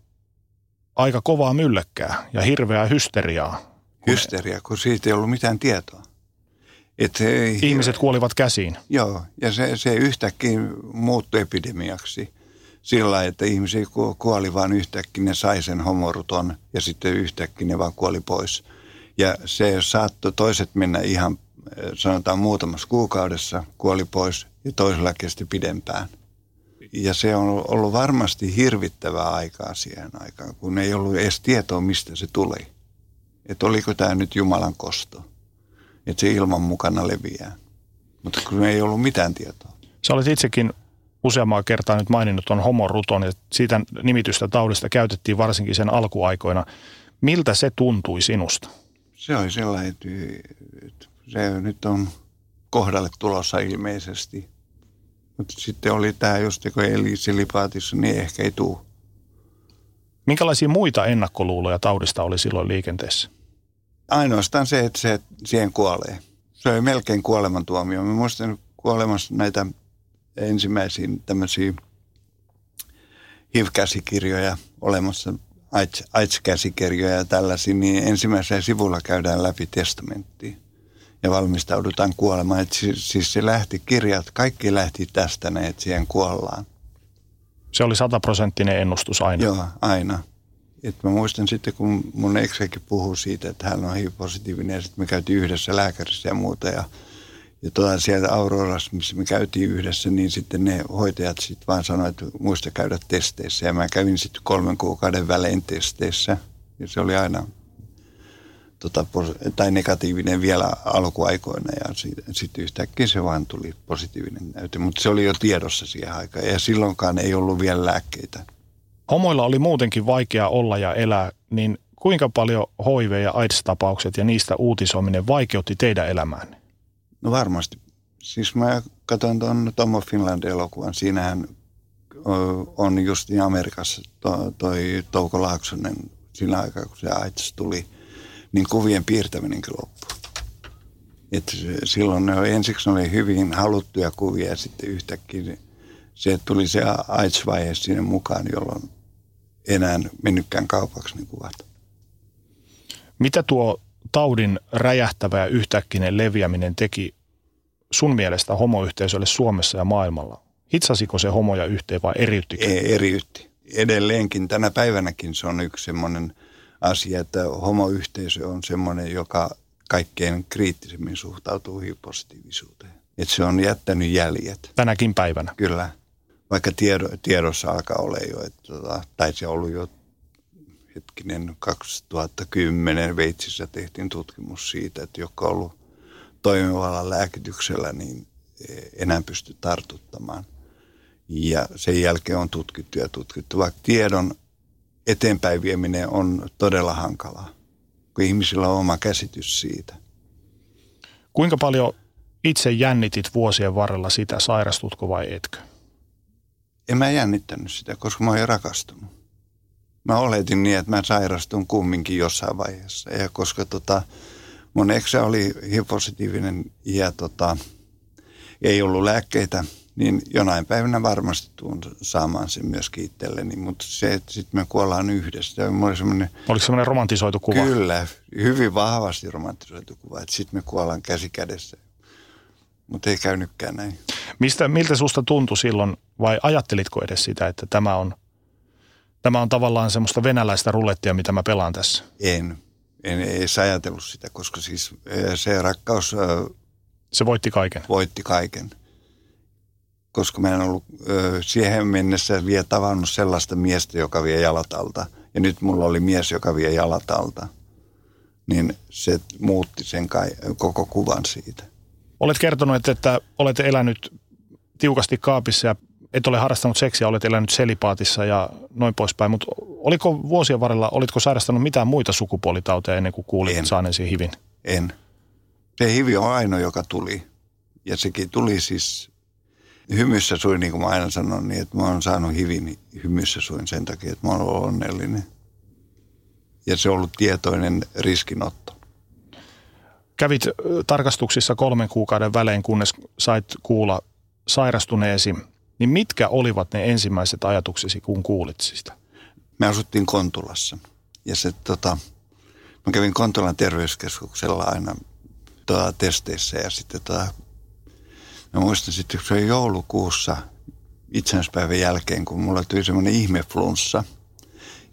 aika kovaa myllekkää ja hirveää hysteriaa. Hysteria, kun siitä ei ollut mitään tietoa. Et se, Ihmiset kuolivat käsiin. Joo, ja se, se yhtäkkiä muuttui epidemiaksi sillä että ihmisiä kuoli vain yhtäkkiä, ne sai sen homoruton ja sitten yhtäkkiä ne vaan kuoli pois. Ja se saattoi toiset mennä ihan sanotaan muutamassa kuukaudessa, kuoli pois ja toisella kesti pidempään. Ja se on ollut varmasti hirvittävää aikaa siihen aikaan, kun ei ollut edes tietoa, mistä se tuli. Että oliko tämä nyt Jumalan kosto, että se ilman mukana leviää. Mutta kun ei ollut mitään tietoa. Sä olet itsekin useammaa kertaa nyt maininnut tuon homoruton ja siitä nimitystä taudista käytettiin varsinkin sen alkuaikoina. Miltä se tuntui sinusta? Se oli sellainen, että se nyt on kohdalle tulossa ilmeisesti. Mutta sitten oli tämä just, kun eli silipaatissa, niin ehkä ei tule. Minkälaisia muita ennakkoluuloja taudista oli silloin liikenteessä? Ainoastaan se, että se siihen kuolee. Se oli melkein kuolemantuomio. Mä muistan kuolemassa näitä ensimmäisiä tämmöisiä HIV-käsikirjoja olemassa, AIDS-käsikirjoja ja tällaisia, niin ensimmäisellä sivulla käydään läpi testamenttia ja valmistaudutaan kuolemaan. Et siis, siis se lähti, kirjat, kaikki lähti tästä, ne, että siihen kuollaan. Se oli sataprosenttinen ennustus aina? Joo, aina. Et mä muistan sitten, kun mun eksäkin puhuu siitä, että hän on HIV-positiivinen ja sitten me käytiin yhdessä lääkärissä ja muuta ja – ja tuolla sieltä Aurorassa, missä me käytiin yhdessä, niin sitten ne hoitajat sitten vaan sanoivat, että muista käydä testeissä. Ja mä kävin sitten kolmen kuukauden välein testeissä. Ja se oli aina tota, tai negatiivinen vielä alkuaikoina ja sitten sit yhtäkkiä se vaan tuli positiivinen näyte. Mutta se oli jo tiedossa siihen aikaan ja silloinkaan ei ollut vielä lääkkeitä. Homoilla oli muutenkin vaikea olla ja elää, niin kuinka paljon HIV- ja AIDS-tapaukset ja niistä uutisoiminen vaikeutti teidän elämäänne? No varmasti. Siis mä katsoin tuon Tomo Finland-elokuvan. Siinähän on just Amerikassa toi, toi Touko Laaksonen siinä aikaa, kun se AIDS tuli, niin kuvien piirtäminenkin loppui. Et silloin ne ensiksi ne oli hyvin haluttuja kuvia ja sitten yhtäkkiä se tuli se AIDS-vaihe sinne mukaan, jolloin enää mennytkään kaupaksi ne kuvat. Mitä tuo taudin räjähtävä ja yhtäkkinen leviäminen teki sun mielestä homoyhteisölle Suomessa ja maailmalla? Hitsasiko se homoja yhteen vai eriyttikö? Ei, eriytti. Edelleenkin tänä päivänäkin se on yksi semmoinen asia, että homoyhteisö on semmoinen, joka kaikkein kriittisemmin suhtautuu positiivisuuteen. Että se on jättänyt jäljet. Tänäkin päivänä? Kyllä. Vaikka tiedo, tiedossa alkaa olla jo, että, tota, tai se ollut jo hetkinen 2010 Veitsissä tehtiin tutkimus siitä, että joka on ollut toimivalla lääkityksellä niin enää pysty tartuttamaan. Ja sen jälkeen on tutkittu ja tutkittu, vaikka tiedon eteenpäin vieminen on todella hankalaa, kun ihmisillä on oma käsitys siitä. Kuinka paljon itse jännitit vuosien varrella sitä, sairastutko vai etkö? En mä jännittänyt sitä, koska mä oon rakastunut. Mä oletin niin, että mä sairastun kumminkin jossain vaiheessa. Ja koska tota, mun eksä oli HIV-positiivinen ja tota, ei ollut lääkkeitä, niin jonain päivänä varmasti tuun saamaan sen myöskin itselleni, mutta se, että sitten me kuollaan yhdessä. Oli semmoinen, Oliko semmoinen romantisoitu kuva? Kyllä, hyvin vahvasti romantisoitu kuva, että sitten me kuollaan käsi kädessä. Mutta ei käynytkään näin. Mistä, miltä susta tuntui silloin, vai ajattelitko edes sitä, että tämä on, tämä on tavallaan semmoista venäläistä rulettia, mitä mä pelaan tässä? En en edes ajatellut sitä, koska siis se rakkaus... Se voitti kaiken. Voitti kaiken. Koska mä en ollut siihen mennessä vielä tavannut sellaista miestä, joka vie jalat alta. Ja nyt mulla oli mies, joka vie jalat alta. Niin se muutti sen kai, koko kuvan siitä. Olet kertonut, että olet elänyt tiukasti kaapissa ja et ole harrastanut seksiä, olet elänyt selipaatissa ja noin poispäin, mutta oliko vuosien varrella, olitko sairastanut mitään muita sukupuolitauteja ennen kuin kuulit en. saaneesi hivin? En. Se hivi on ainoa, joka tuli. Ja sekin tuli siis hymyssä suin, niin kuin mä aina sanon, niin että mä oon saanut hivin hymyssä suin sen takia, että mä oon ollut onnellinen. Ja se on ollut tietoinen riskinotto. Kävit tarkastuksissa kolmen kuukauden välein, kunnes sait kuulla sairastuneesi – niin mitkä olivat ne ensimmäiset ajatuksesi, kun kuulit sitä? me asuttiin Kontulassa. Ja se tota, mä kävin Kontulan terveyskeskuksella aina tota, testeissä ja sitten tota, mä muistan sitten, kun se oli joulukuussa itsenäispäivän jälkeen, kun mulla tuli semmoinen ihmeflunssa.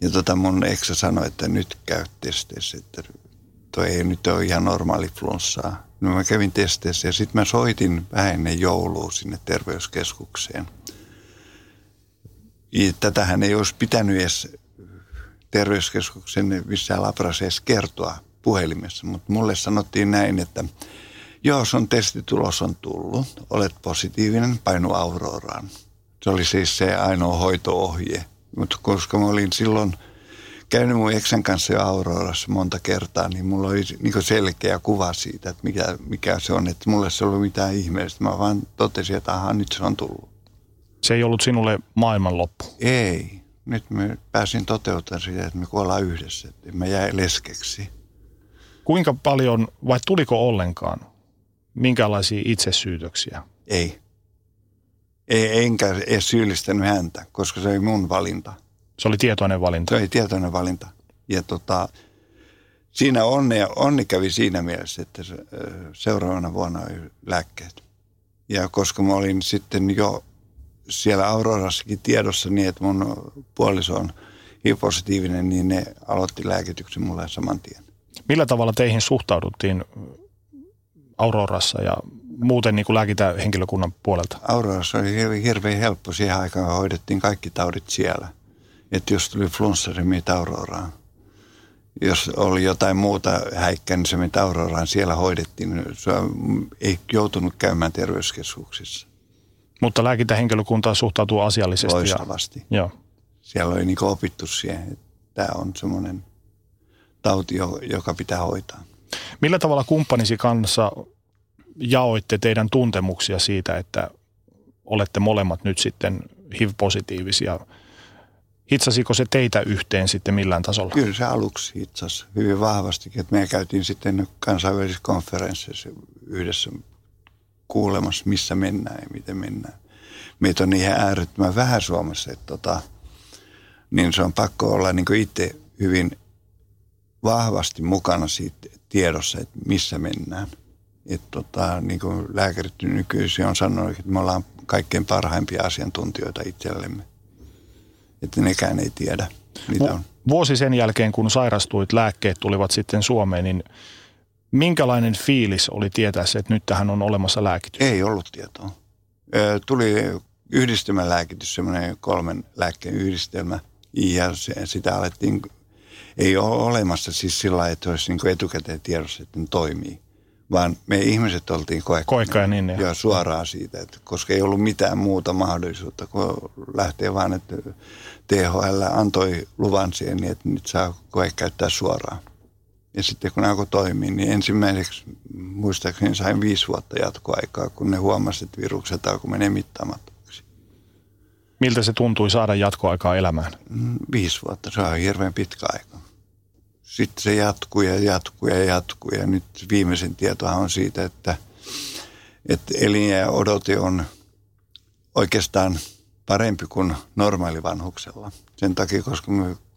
Ja tota mun eksä sanoi, että nyt käy testeissä, että toi ei nyt ole ihan normaali flunssaa. No mä kävin testeissä ja sitten mä soitin vähän ennen joulua sinne terveyskeskukseen. Ja tätähän ei olisi pitänyt edes terveyskeskuksen missään labraseessa kertoa puhelimessa, mutta mulle sanottiin näin, että joo, sun testitulos on tullut, olet positiivinen, painu Auroraan. Se oli siis se ainoa hoitoohje. Mutta koska mä olin silloin käynyt mun eksän kanssa jo Aurorassa monta kertaa, niin mulla oli niin selkeä kuva siitä, että mikä, mikä se on. Että mulle se ei ollut mitään ihmeellistä. Mä vaan totesin, että aha, nyt se on tullut. Se ei ollut sinulle maailmanloppu? Ei. Nyt mä pääsin toteuttamaan sitä, että me kuollaan yhdessä. Että mä jäin leskeksi. Kuinka paljon, vai tuliko ollenkaan, minkälaisia itsesyytöksiä? Ei. Ei, enkä edes syyllistänyt häntä, koska se oli mun valinta. Se oli tietoinen valinta? Se oli tietoinen valinta. Ja tota, siinä onni, onni kävi siinä mielessä, että seuraavana vuonna oli lääkkeet. Ja koska mä olin sitten jo siellä Aurorassakin tiedossa niin, että mun puoliso on HIV-positiivinen, niin ne aloitti lääkityksen mulle saman tien. Millä tavalla teihin suhtauduttiin Aurorassa ja muuten niin kuin lääkintähenkilökunnan puolelta? Aurorassa oli hirveän helppo. Siihen aikaan hoidettiin kaikki taudit siellä. Että jos tuli flunssa, se Auroraan. Jos oli jotain muuta häikkää, niin se meni Auroraan. Siellä hoidettiin. Se ei joutunut käymään terveyskeskuksissa. Mutta lääkintähenkilökunta suhtautuu asiallisesti. Loistavasti. Ja, joo. Siellä oli niin opittu siihen, että tämä on semmoinen tauti, joka pitää hoitaa. Millä tavalla kumppanisi kanssa jaoitte teidän tuntemuksia siitä, että olette molemmat nyt sitten HIV-positiivisia? Hitsasiko se teitä yhteen sitten millään tasolla? Kyllä se aluksi hitsasi hyvin vahvasti. Että me käytiin sitten kansainvälisissä konferensseissa yhdessä kuulemassa, missä mennään ja miten mennään. Meitä on ihan äärettömän vähän Suomessa, että tota, niin se on pakko olla niin itse hyvin vahvasti mukana siitä tiedossa, että missä mennään. Että tota, niin kuin lääkärit nykyisin on sanonut, että me ollaan kaikkein parhaimpia asiantuntijoita itsellemme. Että nekään ei tiedä, mitä on. Vuosi sen jälkeen, kun sairastuit, lääkkeet tulivat sitten Suomeen, niin minkälainen fiilis oli tietää se, että nyt tähän on olemassa lääkitys? Ei ollut tietoa. Tuli yhdistelmälääkitys, semmoinen kolmen lääkkeen yhdistelmä, ja se, sitä alettiin ei ole olemassa siis sillä lailla, että olisi niin etukäteen tiedossa, että ne toimii. Vaan me ihmiset oltiin koekkaja. niin, niin. Ja suoraan siitä, että koska ei ollut mitään muuta mahdollisuutta kuin lähteä vaan, että THL antoi luvan siihen, niin että nyt saa koe käyttää suoraan. Ja sitten kun alkoi toimia, niin ensimmäiseksi muistaakseni sain viisi vuotta jatkoaikaa, kun ne huomasivat, että virukset alkoi menee mittaamattomaksi. Miltä se tuntui saada jatkoaikaa elämään? Mm, viisi vuotta, se on hirveän pitkä aika sitten se jatkuu ja jatkuu ja jatkuu. Ja nyt viimeisen tietoa on siitä, että, että ja odote on oikeastaan parempi kuin normaali vanhuksella. Sen takia, koska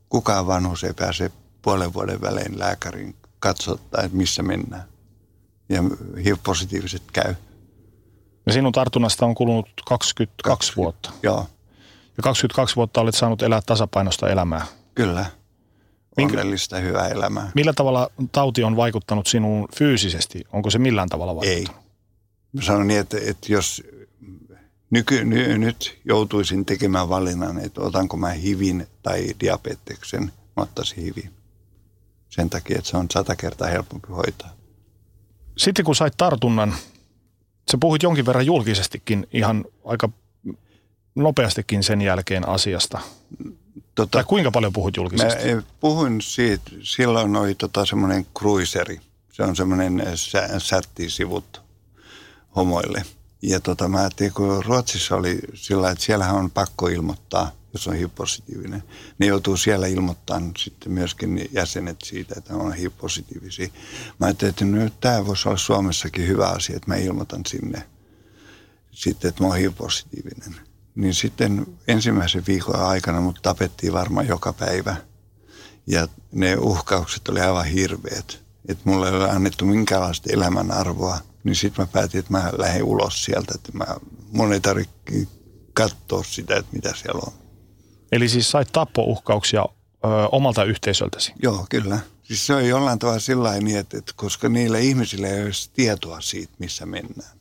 kukaan vanhus ei pääse puolen vuoden välein lääkärin katsottaa, että missä mennään. Ja HIV-positiiviset käy. Ja sinun tartunnasta on kulunut 22 20, vuotta. Joo. Ja 22 vuotta olet saanut elää tasapainosta elämää. Kyllä onnellista, hyvää elämää. Millä tavalla tauti on vaikuttanut sinuun fyysisesti? Onko se millään tavalla vaikuttanut? Ei. Mä sanon niin, että, että jos nyky, ny, nyt joutuisin tekemään valinnan, että otanko mä hivin tai diabeteksen, mä ottaisin hivin. Sen takia, että se on sata kertaa helpompi hoitaa. Sitten kun sait tartunnan, sä puhuit jonkin verran julkisestikin ihan aika nopeastikin sen jälkeen asiasta. Tota, tai kuinka paljon puhut julkisesti? Mä puhuin siitä, silloin oli tota semmoinen cruiseri. Se on semmoinen sättisivut homoille. Ja tota, mä ajattelin, kun Ruotsissa oli sillä että siellähän on pakko ilmoittaa, jos on HIV-positiivinen. Ne joutuu siellä ilmoittamaan sitten myöskin jäsenet siitä, että on HIV-positiivisia. Mä ajattelin, että nyt tämä voisi olla Suomessakin hyvä asia, että mä ilmoitan sinne sitten, että mä oon HIV-positiivinen Niin sitten ensimmäisen viikon aikana mut tapettiin varmaan joka päivä. Ja ne uhkaukset oli aivan hirveät. Että mulle ei ole annettu minkäänlaista elämänarvoa. Niin sitten mä päätin, että mä lähden ulos sieltä. Että mä, mun ei tarvitse katsoa sitä, että mitä siellä on. Eli siis sait tappouhkauksia ö, omalta yhteisöltäsi? Joo, kyllä. Siis se on jollain tavalla sillä niin, että, että koska niillä ihmisillä ei ole tietoa siitä, missä mennään.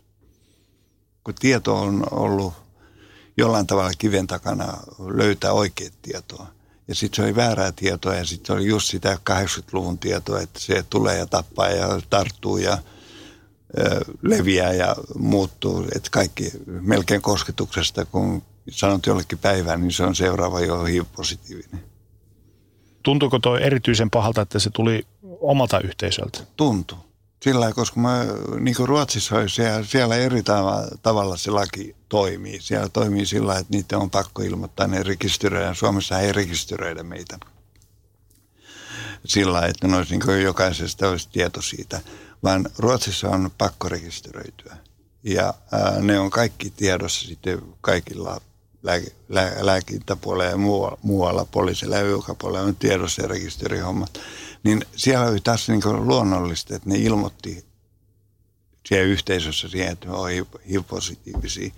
Kun tieto on ollut jollain tavalla kiven takana löytää oikeat tietoa. Ja sitten se oli väärää tietoa ja sitten se oli just sitä 80-luvun tietoa, että se tulee ja tappaa ja tarttuu ja ö, leviää ja muuttuu. Että kaikki melkein kosketuksesta, kun sanot jollekin päivään, niin se on seuraava jo HIV-positiivinen. Tuntuuko tuo erityisen pahalta, että se tuli omalta yhteisöltä? Tuntuu. Sillä koska mä, niin kuin Ruotsissa oli, siellä, siellä eri tavalla se laki toimii. Siellä toimii sillä että niitä on pakko ilmoittaa, ne rekisteröidään. Suomessa ei rekisteröidä meitä sillä että ne olisi niin jokaisesta olisi tieto siitä. Vaan Ruotsissa on pakko rekisteröityä. Ja ää, ne on kaikki tiedossa sitten kaikilla lääkintäpuolella ja muualla, muualla poliisilla ja on tiedossa ja rekisterihommat. Niin siellä oli taas niin luonnollista, että ne ilmoitti siellä yhteisössä siihen, että on HIV-positiivisia.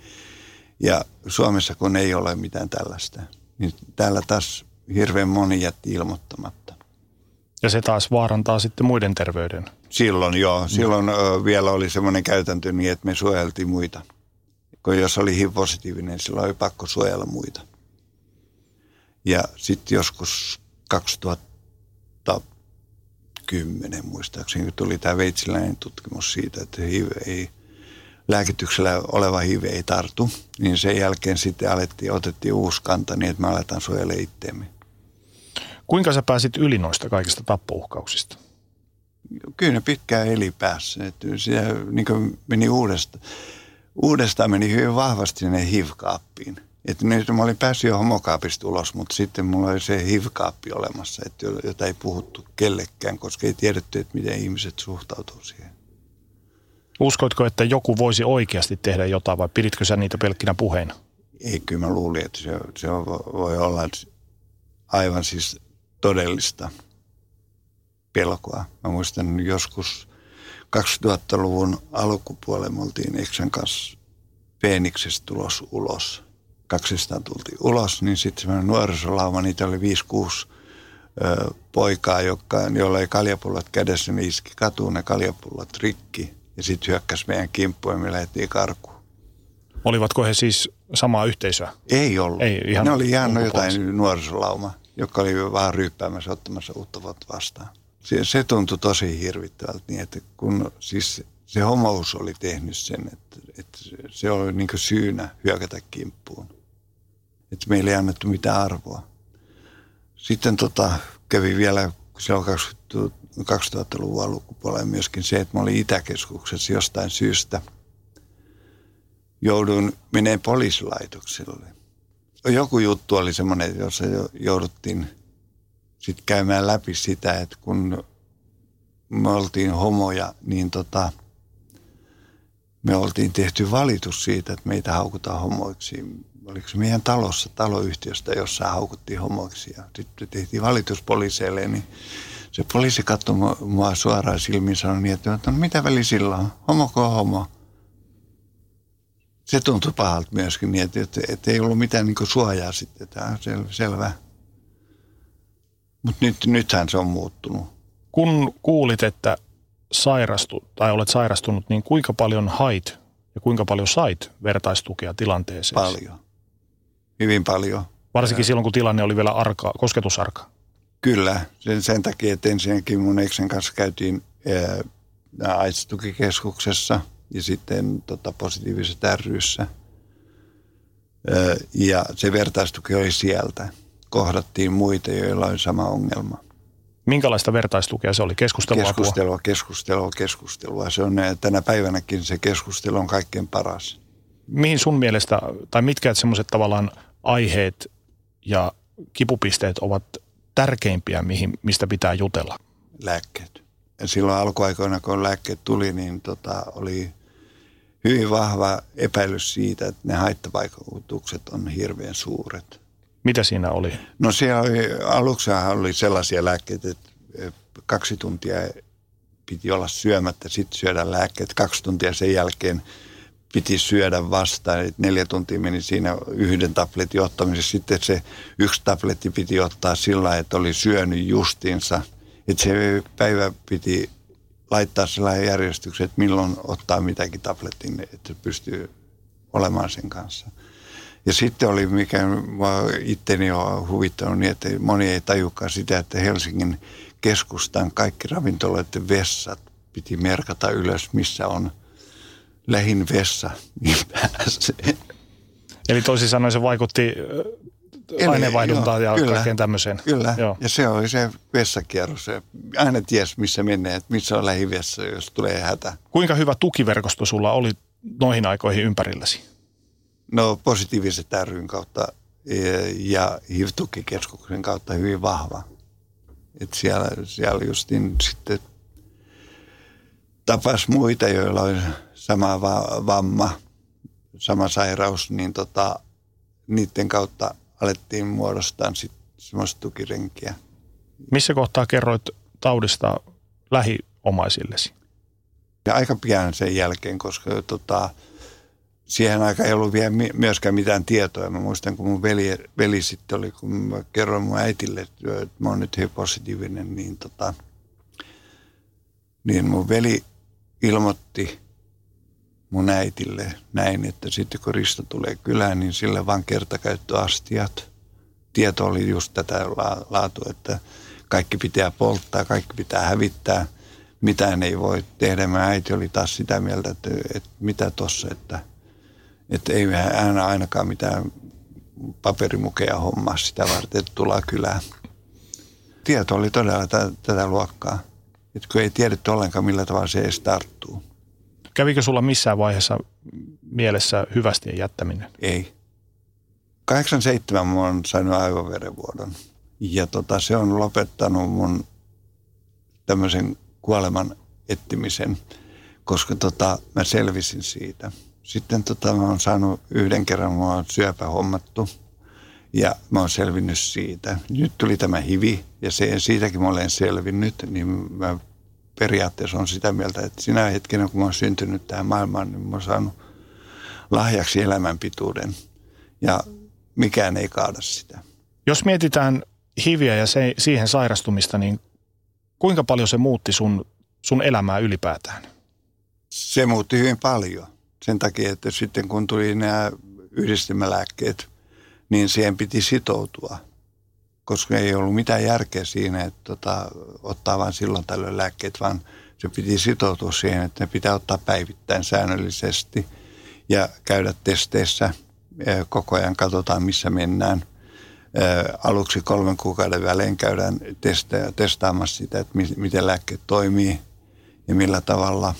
Ja Suomessa kun ei ole mitään tällaista, niin täällä taas hirveän moni jätti ilmoittamatta. Ja se taas vaarantaa sitten muiden terveyden. Silloin joo. Silloin no. vielä oli semmoinen käytäntö niin, että me suojeltiin muita kun jos oli HIV-positiivinen, niin silloin oli pakko suojella muita. Ja sitten joskus 2010 muistaakseni, kun tuli tämä veitsiläinen tutkimus siitä, että HIV ei, lääkityksellä oleva HIV ei tartu, niin sen jälkeen sitten alettiin, otettiin uusi kanta niin, että me aletaan suojella itteemme. Kuinka sä pääsit yli noista kaikista tappouhkauksista? Kyllä ne pitkään eli päässä. Että se niin meni uudestaan uudestaan meni hyvin vahvasti sinne HIV-kaappiin. Että nyt mä olin päässyt jo homokaapista ulos, mutta sitten mulla oli se HIV-kaappi olemassa, että jota ei puhuttu kellekään, koska ei tiedetty, että miten ihmiset suhtautuu siihen. Uskoitko, että joku voisi oikeasti tehdä jotain vai piditkö sä niitä pelkkinä puheina? Ei, kyllä mä luulin, että se, se voi olla aivan siis todellista pelkoa. Mä muistan joskus 2000-luvun alkupuolella me oltiin Eksän kanssa Peeniksestä tulos ulos. 200 tultiin ulos, niin sitten semmoinen nuorisolauma, niitä oli 5-6 poikaa, jotka, joilla ei kaljapullot kädessä, ne iski katuun ne kaljapullot rikki. Ja sitten hyökkäsi meidän kimppuun ja me lähdettiin karkuun. Olivatko he siis samaa yhteisöä? Ei ollut. Ei, ihan ne oli ihan jotain nuorisolauma, joka oli vaan ryyppäämässä ottamassa uutta vuotta vastaan se, se tuntui tosi hirvittävältä niin, että kun siis se homous oli tehnyt sen, että, että se oli niin syynä hyökätä kimppuun. Että meillä ei annettu mitään arvoa. Sitten tota, kävi vielä silloin 2000-luvun alkupuolella myöskin se, että mä olin Itäkeskuksessa jostain syystä. Jouduin meneen poliisilaitokselle. Joku juttu oli semmoinen, jossa jouduttiin sitten käymään läpi sitä, että kun me oltiin homoja, niin tota, me oltiin tehty valitus siitä, että meitä haukutaan homoiksi. Oliko se meidän talossa, taloyhtiöstä, jossa haukuttiin homoiksi. Ja sitten tehtiin valitus poliiseille, niin se poliisi katsoi mua suoraan silmiin ja sanoi niin, että no, mitä väli sillä on, homoko homo. Se tuntui pahalta myöskin, niin että, että, että ei ollut mitään niin suojaa sitten. Tämä on sel, selvä. Mutta nyt, nythän se on muuttunut. Kun kuulit, että sairastu, tai olet sairastunut, niin kuinka paljon hait ja kuinka paljon sait vertaistukea tilanteeseen? Paljon. Hyvin paljon. Varsinkin ja. silloin, kun tilanne oli vielä arka, kosketusarka. Kyllä. Sen, sen takia, että ensinnäkin mun eksen kanssa käytiin AIDS-tukikeskuksessa ja sitten tota, positiivisessa ryssä. Ja se vertaistuki oli sieltä kohdattiin muita, joilla oli sama ongelma. Minkälaista vertaistukea se oli? Keskustelua? Keskustelua, keskustelua, keskustelua. Se on tänä päivänäkin se keskustelu on kaikkein paras. Mihin sun mielestä, tai mitkä semmoiset tavallaan aiheet ja kipupisteet ovat tärkeimpiä, mihin, mistä pitää jutella? Lääkkeet. Ja silloin alkuaikoina, kun lääkkeet tuli, niin tota, oli hyvin vahva epäilys siitä, että ne haittavaikutukset on hirveän suuret. Mitä siinä oli? No siellä oli, aluksi oli sellaisia lääkkeitä, että kaksi tuntia piti olla syömättä, sitten syödä lääkkeet. Kaksi tuntia sen jälkeen piti syödä vastaan. Eli neljä tuntia meni siinä yhden tabletin ottamisessa. Sitten se yksi tabletti piti ottaa sillä että oli syönyt justiinsa. Että se päivä piti laittaa sellainen järjestyksen, että milloin ottaa mitäkin tabletin, että pystyy olemaan sen kanssa. Ja sitten oli, mikä itteni on huvittanut niin, että moni ei tajukaan sitä, että Helsingin keskustan kaikki ravintoloiden vessat piti merkata ylös, missä on lähin vessa, niin pääsee. Eli toisin sanoen se vaikutti aineenvaihduntaan ja kyllä, kaikkeen tämmöiseen. Kyllä, joo. ja se oli se vessakierros. Aina ties, missä menee, että missä on lähivessa, jos tulee hätä. Kuinka hyvä tukiverkosto sulla oli noihin aikoihin ympärilläsi? No positiiviset ryn kautta ja HIV-tukikeskuksen kautta hyvin vahva. Et siellä, siellä justin sitten tapas muita, joilla oli sama va- vamma, sama sairaus, niin tota, niiden kautta alettiin muodostaa semmoista tukirenkiä. Missä kohtaa kerroit taudista lähiomaisillesi? Ja aika pian sen jälkeen, koska tota, siihen aikaan ei ollut vielä myöskään mitään tietoa. Mä muistan, kun mun veli, veli sitten oli, kun mä kerroin mun äitille, että mä oon nyt hyvin positiivinen, niin, tota, niin mun veli ilmoitti mun äitille näin, että sitten kun Risto tulee kylään, niin sille vaan kertakäyttöastiat. Tieto oli just tätä laatu, että kaikki pitää polttaa, kaikki pitää hävittää, mitään ei voi tehdä. Mä äiti oli taas sitä mieltä, että, että mitä tossa, että, että ei hän ainakaan mitään paperimukeja hommaa sitä varten, että tullaan kylään. Tieto oli todella tätä, tätä luokkaa. Että kun ei tiedetty ollenkaan, millä tavalla se edes tarttuu. Kävikö sulla missään vaiheessa mielessä hyvästien jättäminen? Ei. 87 mä oon saanut aivoverenvuodon. Ja tota, se on lopettanut mun tämmöisen kuoleman etsimisen, koska tota, mä selvisin siitä. Sitten tota, mä oon saanut yhden kerran, mä oon syöpä hommattu ja mä oon selvinnyt siitä. Nyt tuli tämä hivi ja se, siitäkin mä olen selvinnyt, niin mä periaatteessa on sitä mieltä, että sinä hetkenä, kun mä oon syntynyt tähän maailmaan, niin mä oon saanut lahjaksi elämänpituuden. Ja mikään ei kaada sitä. Jos mietitään hiviä ja se, siihen sairastumista, niin kuinka paljon se muutti sun, sun elämää ylipäätään? Se muutti hyvin paljon. Sen takia, että sitten kun tuli nämä yhdistelmälääkkeet, niin siihen piti sitoutua – koska ei ollut mitään järkeä siinä, että tota, ottaa vain silloin tällöin lääkkeet, vaan se piti sitoutua siihen, että ne pitää ottaa päivittäin säännöllisesti ja käydä testeissä. Koko ajan katsotaan, missä mennään. Aluksi kolmen kuukauden välein käydään testejä, testaamassa sitä, että miten lääkkeet toimii ja millä tavalla.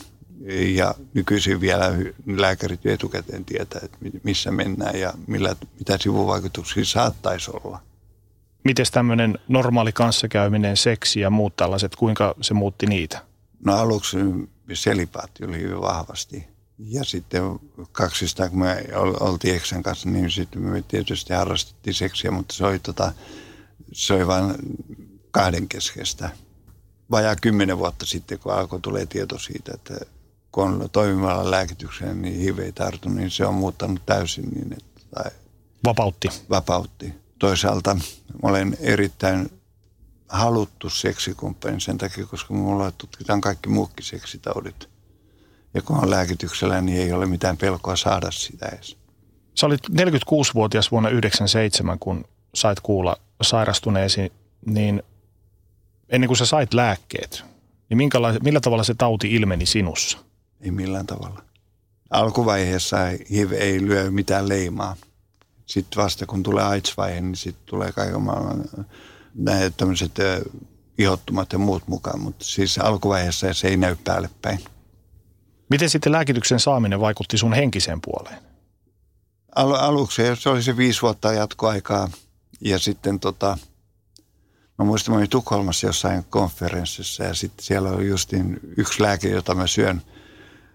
Ja nykyisin vielä lääkärit etukäteen tietää, että missä mennään ja millä, mitä sivuvaikutuksia saattaisi olla. Miten tämmöinen normaali kanssakäyminen, seksi ja muut tällaiset, kuinka se muutti niitä? No aluksi selipaatti oli hyvin vahvasti. Ja sitten kaksista, kun me oltiin Eksän kanssa, niin sitten me tietysti harrastettiin seksiä, mutta se oli, tota, se oli vain kahden keskeistä. Vajaa kymmenen vuotta sitten, kun alkoi tulee tieto siitä, että kun on toimivalla lääkityksellä, niin HIV ei tartu, niin se on muuttanut täysin niin, että... Tai vapautti. Vapautti toisaalta olen erittäin haluttu seksikumppani sen takia, koska mulla tutkitaan kaikki muukki seksitaudit. Ja kun on lääkityksellä, niin ei ole mitään pelkoa saada sitä edes. Sä olit 46-vuotias vuonna 1997, kun sait kuulla sairastuneesi, niin ennen kuin sä sait lääkkeet, niin millä tavalla se tauti ilmeni sinussa? Ei millään tavalla. Alkuvaiheessa HIV ei lyö mitään leimaa – sitten vasta kun tulee AIDS-vaihe, niin sitten tulee kaiken maailman näitä tämmöiset ihottumat ja muut mukaan. Mutta siis alkuvaiheessa se ei näy päälle päin. Miten sitten lääkityksen saaminen vaikutti sun henkiseen puoleen? Al- aluksi se oli se viisi vuotta jatkoaikaa ja sitten tota, mä muistan, mä olin Tukholmassa jossain konferenssissa ja sitten siellä oli justiin yksi lääke, jota mä syön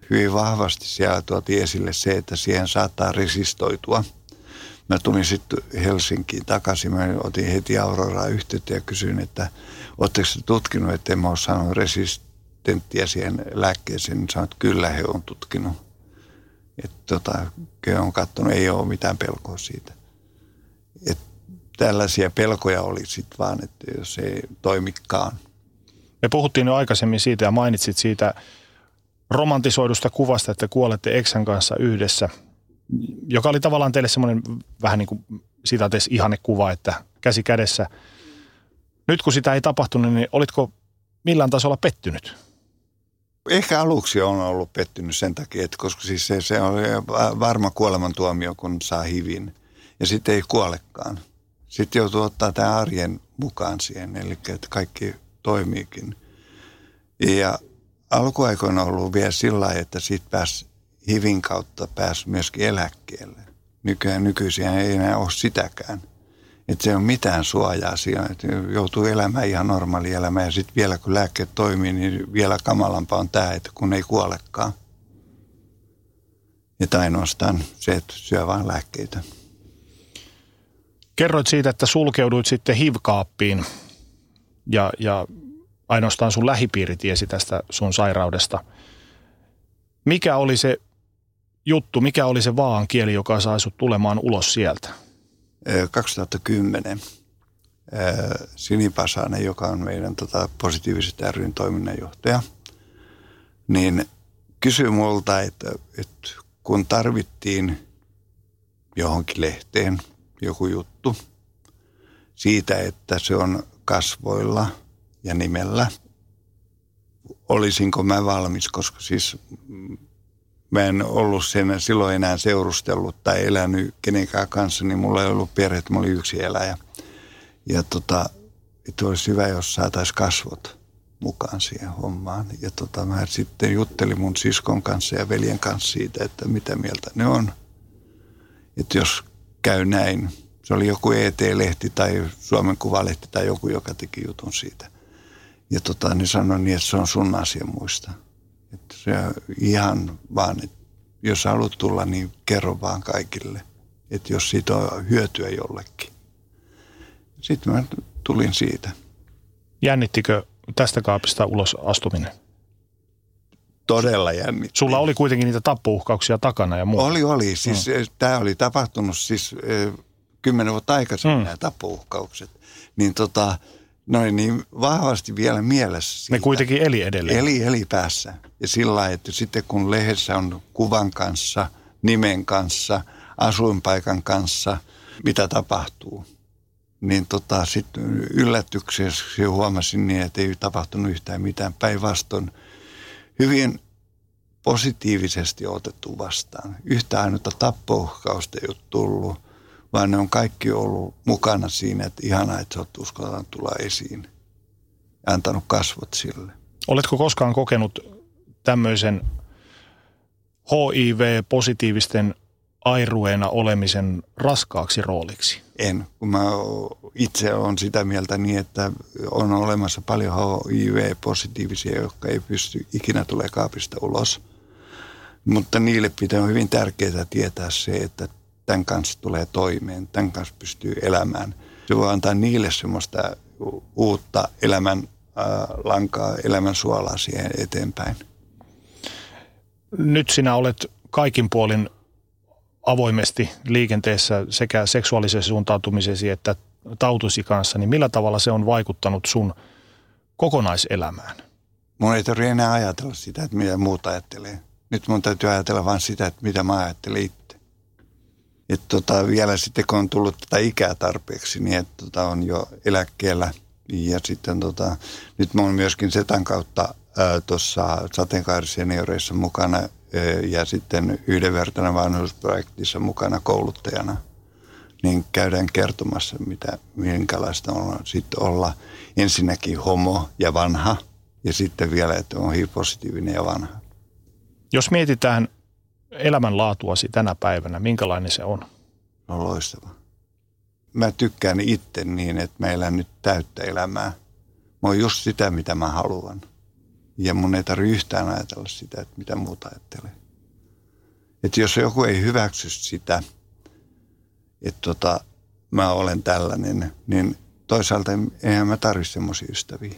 hyvin vahvasti siellä tuotiin esille se, että siihen saattaa resistoitua. Mä tulin sitten Helsinkiin takaisin, mä otin heti Auroraa yhteyttä ja kysyin, että oletteko tutkinut, että en mä ole saanut resistenttiä siihen lääkkeeseen, niin sanoin, että kyllä he on tutkinut. Että tota, on katsonut, ei ole mitään pelkoa siitä. Et tällaisia pelkoja oli sitten vaan, että jos ei toimikaan. Me puhuttiin jo aikaisemmin siitä ja mainitsit siitä romantisoidusta kuvasta, että kuolette Eksän kanssa yhdessä, joka oli tavallaan teille semmoinen vähän niin kuin sitä ihannekuva, että käsi kädessä. Nyt kun sitä ei tapahtunut, niin olitko millään tasolla pettynyt? Ehkä aluksi on ollut pettynyt sen takia, että koska siis se, se on varma kuolemantuomio, kun saa hivin. Ja sitten ei kuolekaan. Sitten joutuu ottaa tämän arjen mukaan siihen, eli että kaikki toimiikin. Ja alkuaikoina on ollut vielä sillä lailla, että siitä pääsi hivin kautta pääsi myöskin eläkkeelle. Nykyään nykyisiä ei enää ole sitäkään. Että se ei ole mitään suojaa siinä, että joutuu elämään ihan normaali elämä ja sitten vielä kun lääkkeet toimii, niin vielä kamalampaa on tämä, että kun ei kuolekaan. Että ainoastaan se, että syö vain lääkkeitä. Kerroit siitä, että sulkeuduit sitten hivkaappiin ja, ja ainoastaan sun lähipiiri tiesi tästä sun sairaudesta. Mikä oli se juttu, mikä oli se vaan kieli, joka sai sut tulemaan ulos sieltä? 2010 Sini Pasanen, joka on meidän tota, positiivisesti ryn toiminnanjohtaja, niin kysyi multa, että, että kun tarvittiin johonkin lehteen joku juttu siitä, että se on kasvoilla ja nimellä, olisinko mä valmis, koska siis mä en ollut sen silloin enää seurustellut tai elänyt kenenkään kanssa, niin mulla ei ollut perhettä, mä olin yksi eläjä. Ja tota, että olisi hyvä, jos saataisiin kasvot mukaan siihen hommaan. Ja tota, mä sitten juttelin mun siskon kanssa ja veljen kanssa siitä, että mitä mieltä ne on. Että jos käy näin, se oli joku ET-lehti tai Suomen Kuvalehti tai joku, joka teki jutun siitä. Ja tota, ne sanoi niin, että se on sun asia muista. Että se ihan vaan, että jos haluat tulla, niin kerro vaan kaikille. Että jos siitä on hyötyä jollekin. Sitten mä tulin siitä. Jännittikö tästä kaapista ulos astuminen? Todella jännitti. Sulla oli kuitenkin niitä tappouhkauksia takana ja muuta. Oli, oli. Siis mm. tämä oli tapahtunut siis kymmenen vuotta aikaisemmin mm. nämä tappouhkaukset. Niin tota, noin niin vahvasti vielä mielessä. Siitä. Ne kuitenkin eli edelleen. Eli, eli päässä. Ja sillä lailla, että sitten kun lehdessä on kuvan kanssa, nimen kanssa, asuinpaikan kanssa, mitä tapahtuu, niin tota, sitten yllätyksessä huomasin niin, että ei tapahtunut yhtään mitään. Päinvastoin hyvin positiivisesti otettu vastaan. Yhtä ainutta tappouhkausta ei ole tullut vaan ne on kaikki ollut mukana siinä, että ihanaa, että sä oot uskaltanut tulla esiin ja antanut kasvot sille. Oletko koskaan kokenut tämmöisen HIV-positiivisten airueena olemisen raskaaksi rooliksi? En, kun mä itse olen sitä mieltä niin, että on olemassa paljon HIV-positiivisia, jotka ei pysty ikinä tulee kaapista ulos. Mutta niille pitää on hyvin tärkeää tietää se, että tämän kanssa tulee toimeen, tämän kanssa pystyy elämään. Se voi antaa niille semmoista uutta elämän äh, lankaa, elämän suolaa siihen eteenpäin. Nyt sinä olet kaikin puolin avoimesti liikenteessä sekä seksuaalisen suuntautumisesi että tautusi kanssa, niin millä tavalla se on vaikuttanut sun kokonaiselämään? Mun ei tarvitse enää ajatella sitä, että mitä muuta ajattelee. Nyt mun täytyy ajatella vain sitä, että mitä mä ajattelen itse. Et tota, vielä sitten kun on tullut tätä ikää tarpeeksi, niin että tota, on jo eläkkeellä. Ja sitten tota, nyt mä oon myöskin Setan kautta tuossa sateenkaarisenioreissa mukana ää, ja sitten yhdenvertainen vanhuusprojektissa mukana kouluttajana. Niin käydään kertomassa, mitä, minkälaista on sitten olla ensinnäkin homo ja vanha ja sitten vielä, että on HIV-positiivinen ja vanha. Jos mietitään elämänlaatuasi tänä päivänä, minkälainen se on? No loistava. Mä tykkään itse niin, että mä elän nyt täyttä elämää. Mä oon just sitä, mitä mä haluan. Ja mun ei tarvitse yhtään ajatella sitä, että mitä muuta ajattelee. Että jos joku ei hyväksy sitä, että tota, mä olen tällainen, niin toisaalta eihän mä tarvitse semmoisia ystäviä.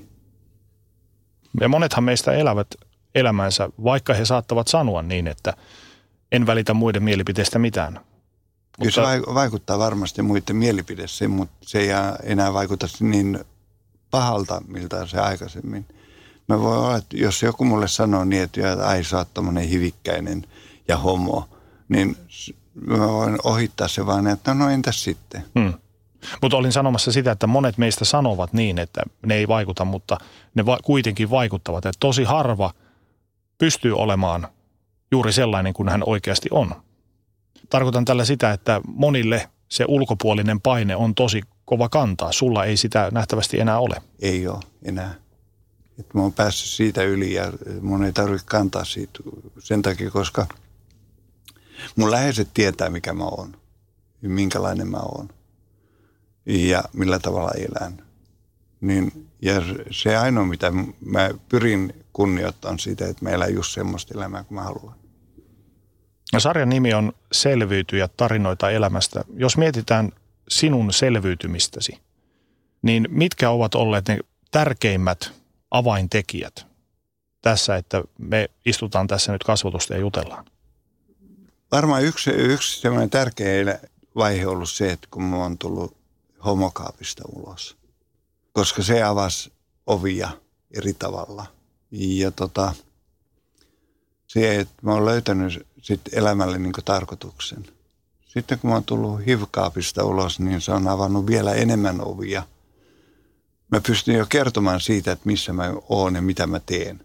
Ja monethan meistä elävät elämänsä, vaikka he saattavat sanoa niin, että en välitä muiden mielipiteistä mitään. Kyllä se vaikuttaa varmasti muiden mielipiteeseen, mutta se ei enää vaikuta niin pahalta, miltä se aikaisemmin. Mä voin olla, että jos joku mulle sanoo niin, että ai sä oot hivikkäinen ja homo, niin mä voin ohittaa se vaan, että no entäs sitten. Hmm. Mutta olin sanomassa sitä, että monet meistä sanovat niin, että ne ei vaikuta, mutta ne va- kuitenkin vaikuttavat. Että tosi harva pystyy olemaan juuri sellainen kuin hän oikeasti on. Tarkoitan tällä sitä, että monille se ulkopuolinen paine on tosi kova kantaa. Sulla ei sitä nähtävästi enää ole. Ei ole enää. Et mä oon päässyt siitä yli ja mun ei tarvitse kantaa siitä sen takia, koska mun läheiset tietää, mikä mä oon minkälainen mä oon ja millä tavalla elän. Niin, ja se ainoa, mitä mä pyrin kunnioittamaan siitä, että mä elän just semmoista elämää kuin mä haluan. No, sarjan nimi on Selviytyjä tarinoita elämästä. Jos mietitään sinun selviytymistäsi, niin mitkä ovat olleet ne tärkeimmät avaintekijät tässä, että me istutaan tässä nyt kasvotusta ja jutellaan? Varmaan yksi, yksi semmoinen tärkeä vaihe on ollut se, että kun mä oon tullut homokaapista ulos. Koska se avasi ovia eri tavalla. Ja tota, se, että mä oon löytänyt sit elämälle niin tarkoituksen. Sitten kun mä oon tullut hivkaapista ulos, niin se on avannut vielä enemmän ovia. Mä pystyn jo kertomaan siitä, että missä mä oon ja mitä mä teen.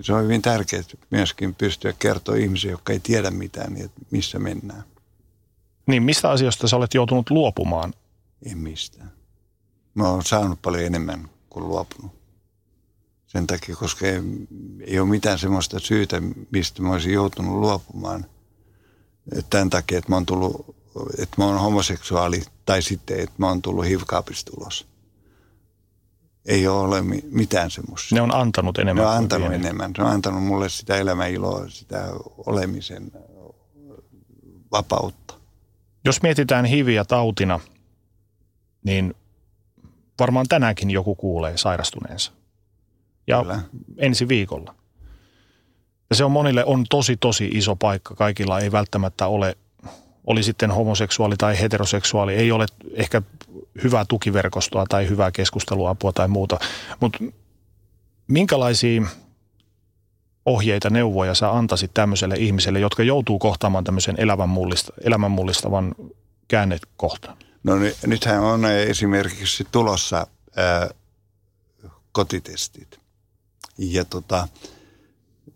Se on hyvin tärkeää myöskin pystyä kertoa ihmisiä, jotka ei tiedä mitään, niin että missä mennään. Niin, mistä asioista sä olet joutunut luopumaan en mistään. Mä oon saanut paljon enemmän kuin luopunut. Sen takia, koska ei, ei ole mitään semmoista syytä, mistä mä olisin joutunut luopumaan. Tämän takia, että mä oon tullut, että mä oon homoseksuaali tai sitten, että mä oon tullut hivkaapista ulos. Ei ole mitään semmoista. Ne on antanut enemmän. Ne on antanut enemmän. Ne on antanut mulle sitä elämäiloa, sitä olemisen vapautta. Jos mietitään hiviä tautina – niin varmaan tänäänkin joku kuulee sairastuneensa. Ja Kyllä. ensi viikolla. Ja se on monille on tosi, tosi iso paikka. Kaikilla ei välttämättä ole, oli sitten homoseksuaali tai heteroseksuaali, ei ole ehkä hyvää tukiverkostoa tai hyvää keskusteluapua tai muuta. Mutta minkälaisia ohjeita, neuvoja sä antaisit tämmöiselle ihmiselle, jotka joutuu kohtaamaan tämmöisen elämänmullistavan käännekohtaan? No nythän on esimerkiksi tulossa ää, kotitestit. Ja tota,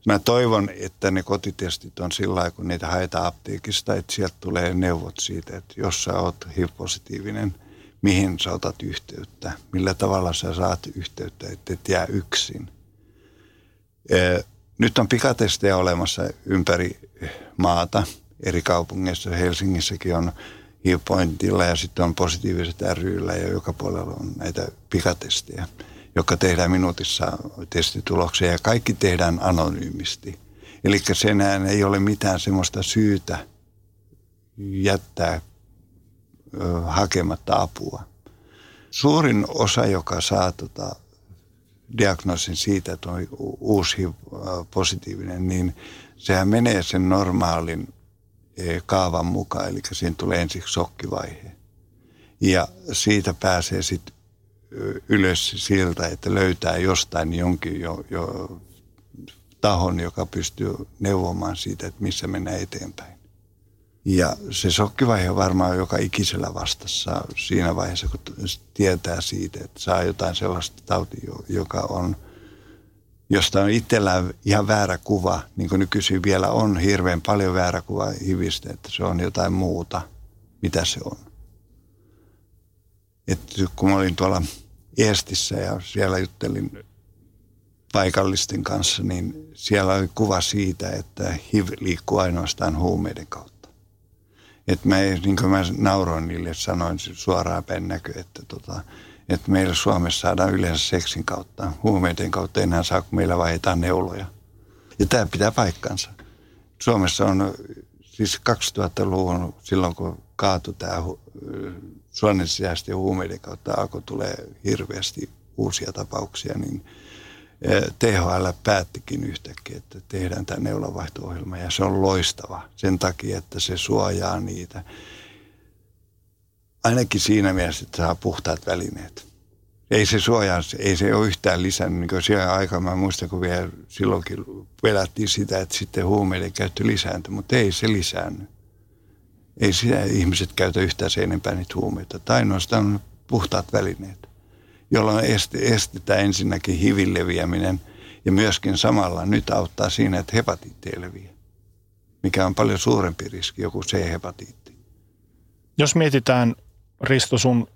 mä toivon, että ne kotitestit on sillä lailla, kun niitä haetaan apteekista, että sieltä tulee neuvot siitä, että jos sä oot HIV-positiivinen, mihin sä otat yhteyttä, millä tavalla sä saat yhteyttä, että et jää yksin. Nyt on pikatestejä olemassa ympäri maata, eri kaupungeissa. Helsingissäkin on Hillpointilla ja sitten on positiiviset ryllä ja joka puolella on näitä pikatestejä, jotka tehdään minuutissa testituloksia ja kaikki tehdään anonyymisti. Eli senään ei ole mitään semmoista syytä jättää hakematta apua. Suurin osa, joka saa tota, diagnoosin siitä, että on uusi positiivinen, niin sehän menee sen normaalin kaavan mukaan, eli siinä tulee ensiksi shokkivaihe. Ja siitä pääsee sitten ylös siltä, että löytää jostain jonkin jo, jo tahon, joka pystyy neuvomaan siitä, että missä mennään eteenpäin. Ja se shokkivaihe on varmaan joka ikisellä vastassa siinä vaiheessa, kun tietää siitä, että saa jotain sellaista tautia, joka on – josta on itsellään ihan väärä kuva, niin kuin nykyisin vielä on hirveän paljon väärä kuva hivistä, että se on jotain muuta, mitä se on. Et kun olin tuolla Eestissä ja siellä juttelin paikallisten kanssa, niin siellä oli kuva siitä, että HIV liikkuu ainoastaan huumeiden kautta. Et mä, niin kuin mä nauroin niille, sanoin suoraan päin näkö, että, tota, että meillä Suomessa saadaan yleensä seksin kautta. Huumeiden kautta enää saa, kun meillä vaihdetaan neuloja. Ja tämä pitää paikkansa. Suomessa on siis 2000-luvun, silloin kun kaatui tämä suonensijäisten huumeiden kautta alkoi tulee hirveästi uusia tapauksia, niin THL päättikin yhtäkkiä, että tehdään tämä neulanvaihto-ohjelma ja se on loistava sen takia, että se suojaa niitä. Ainakin siinä mielessä, että saa puhtaat välineet. Ei se suojaa, ei se ole yhtään lisännyt. Niin siellä aikaa mä muistan, kun vielä silloinkin pelättiin sitä, että sitten huumeiden käyttö lisääntyi, mutta ei se lisäänny. Ei sitä ihmiset käytä yhtään sen enempää niitä huumeita. Tai ainoastaan puhtaat välineet, jolloin estetään ensinnäkin hivin leviäminen ja myöskin samalla nyt auttaa siinä, että hepatiitti ei leviä, mikä on paljon suurempi riski, joku C-hepatiitti. Jos mietitään, Risto, sun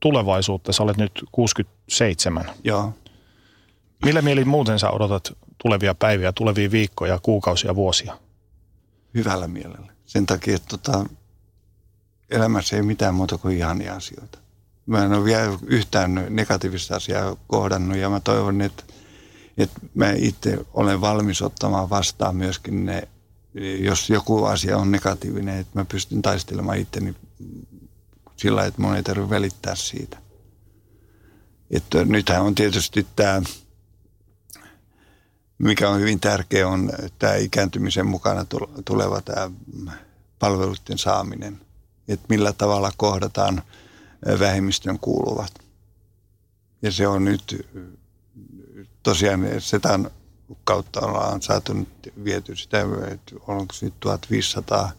tulevaisuutta, sä olet nyt 67. Joo. Millä mielin muuten sä odotat tulevia päiviä, tulevia viikkoja, kuukausia, vuosia? Hyvällä mielellä. Sen takia, että tota, elämässä ei mitään muuta kuin ihania asioita. Mä en ole vielä yhtään negatiivista asiaa kohdannut ja mä toivon, että, että mä itse olen valmis ottamaan vastaan myöskin ne, jos joku asia on negatiivinen, että mä pystyn taistelemaan itteni sillä että mun ei tarvitse välittää siitä. Että nythän on tietysti tämä, mikä on hyvin tärkeä, on tämä ikääntymisen mukana tuleva tämä palveluiden saaminen. Että millä tavalla kohdataan vähemmistön kuuluvat. Ja se on nyt tosiaan setan kautta ollaan saatu nyt viety sitä, että onko nyt 1500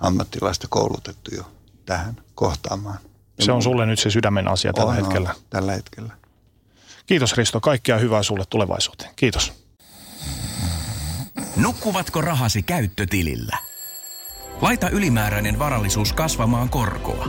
ammattilaista koulutettu jo tähän kohtaamaan. Se on sulle nyt se sydämen asia tällä on, hetkellä. On, tällä hetkellä. Kiitos Risto, kaikkea hyvää sulle tulevaisuuteen. Kiitos. Nukkuvatko rahasi käyttötilillä? Laita ylimääräinen varallisuus kasvamaan korkoa.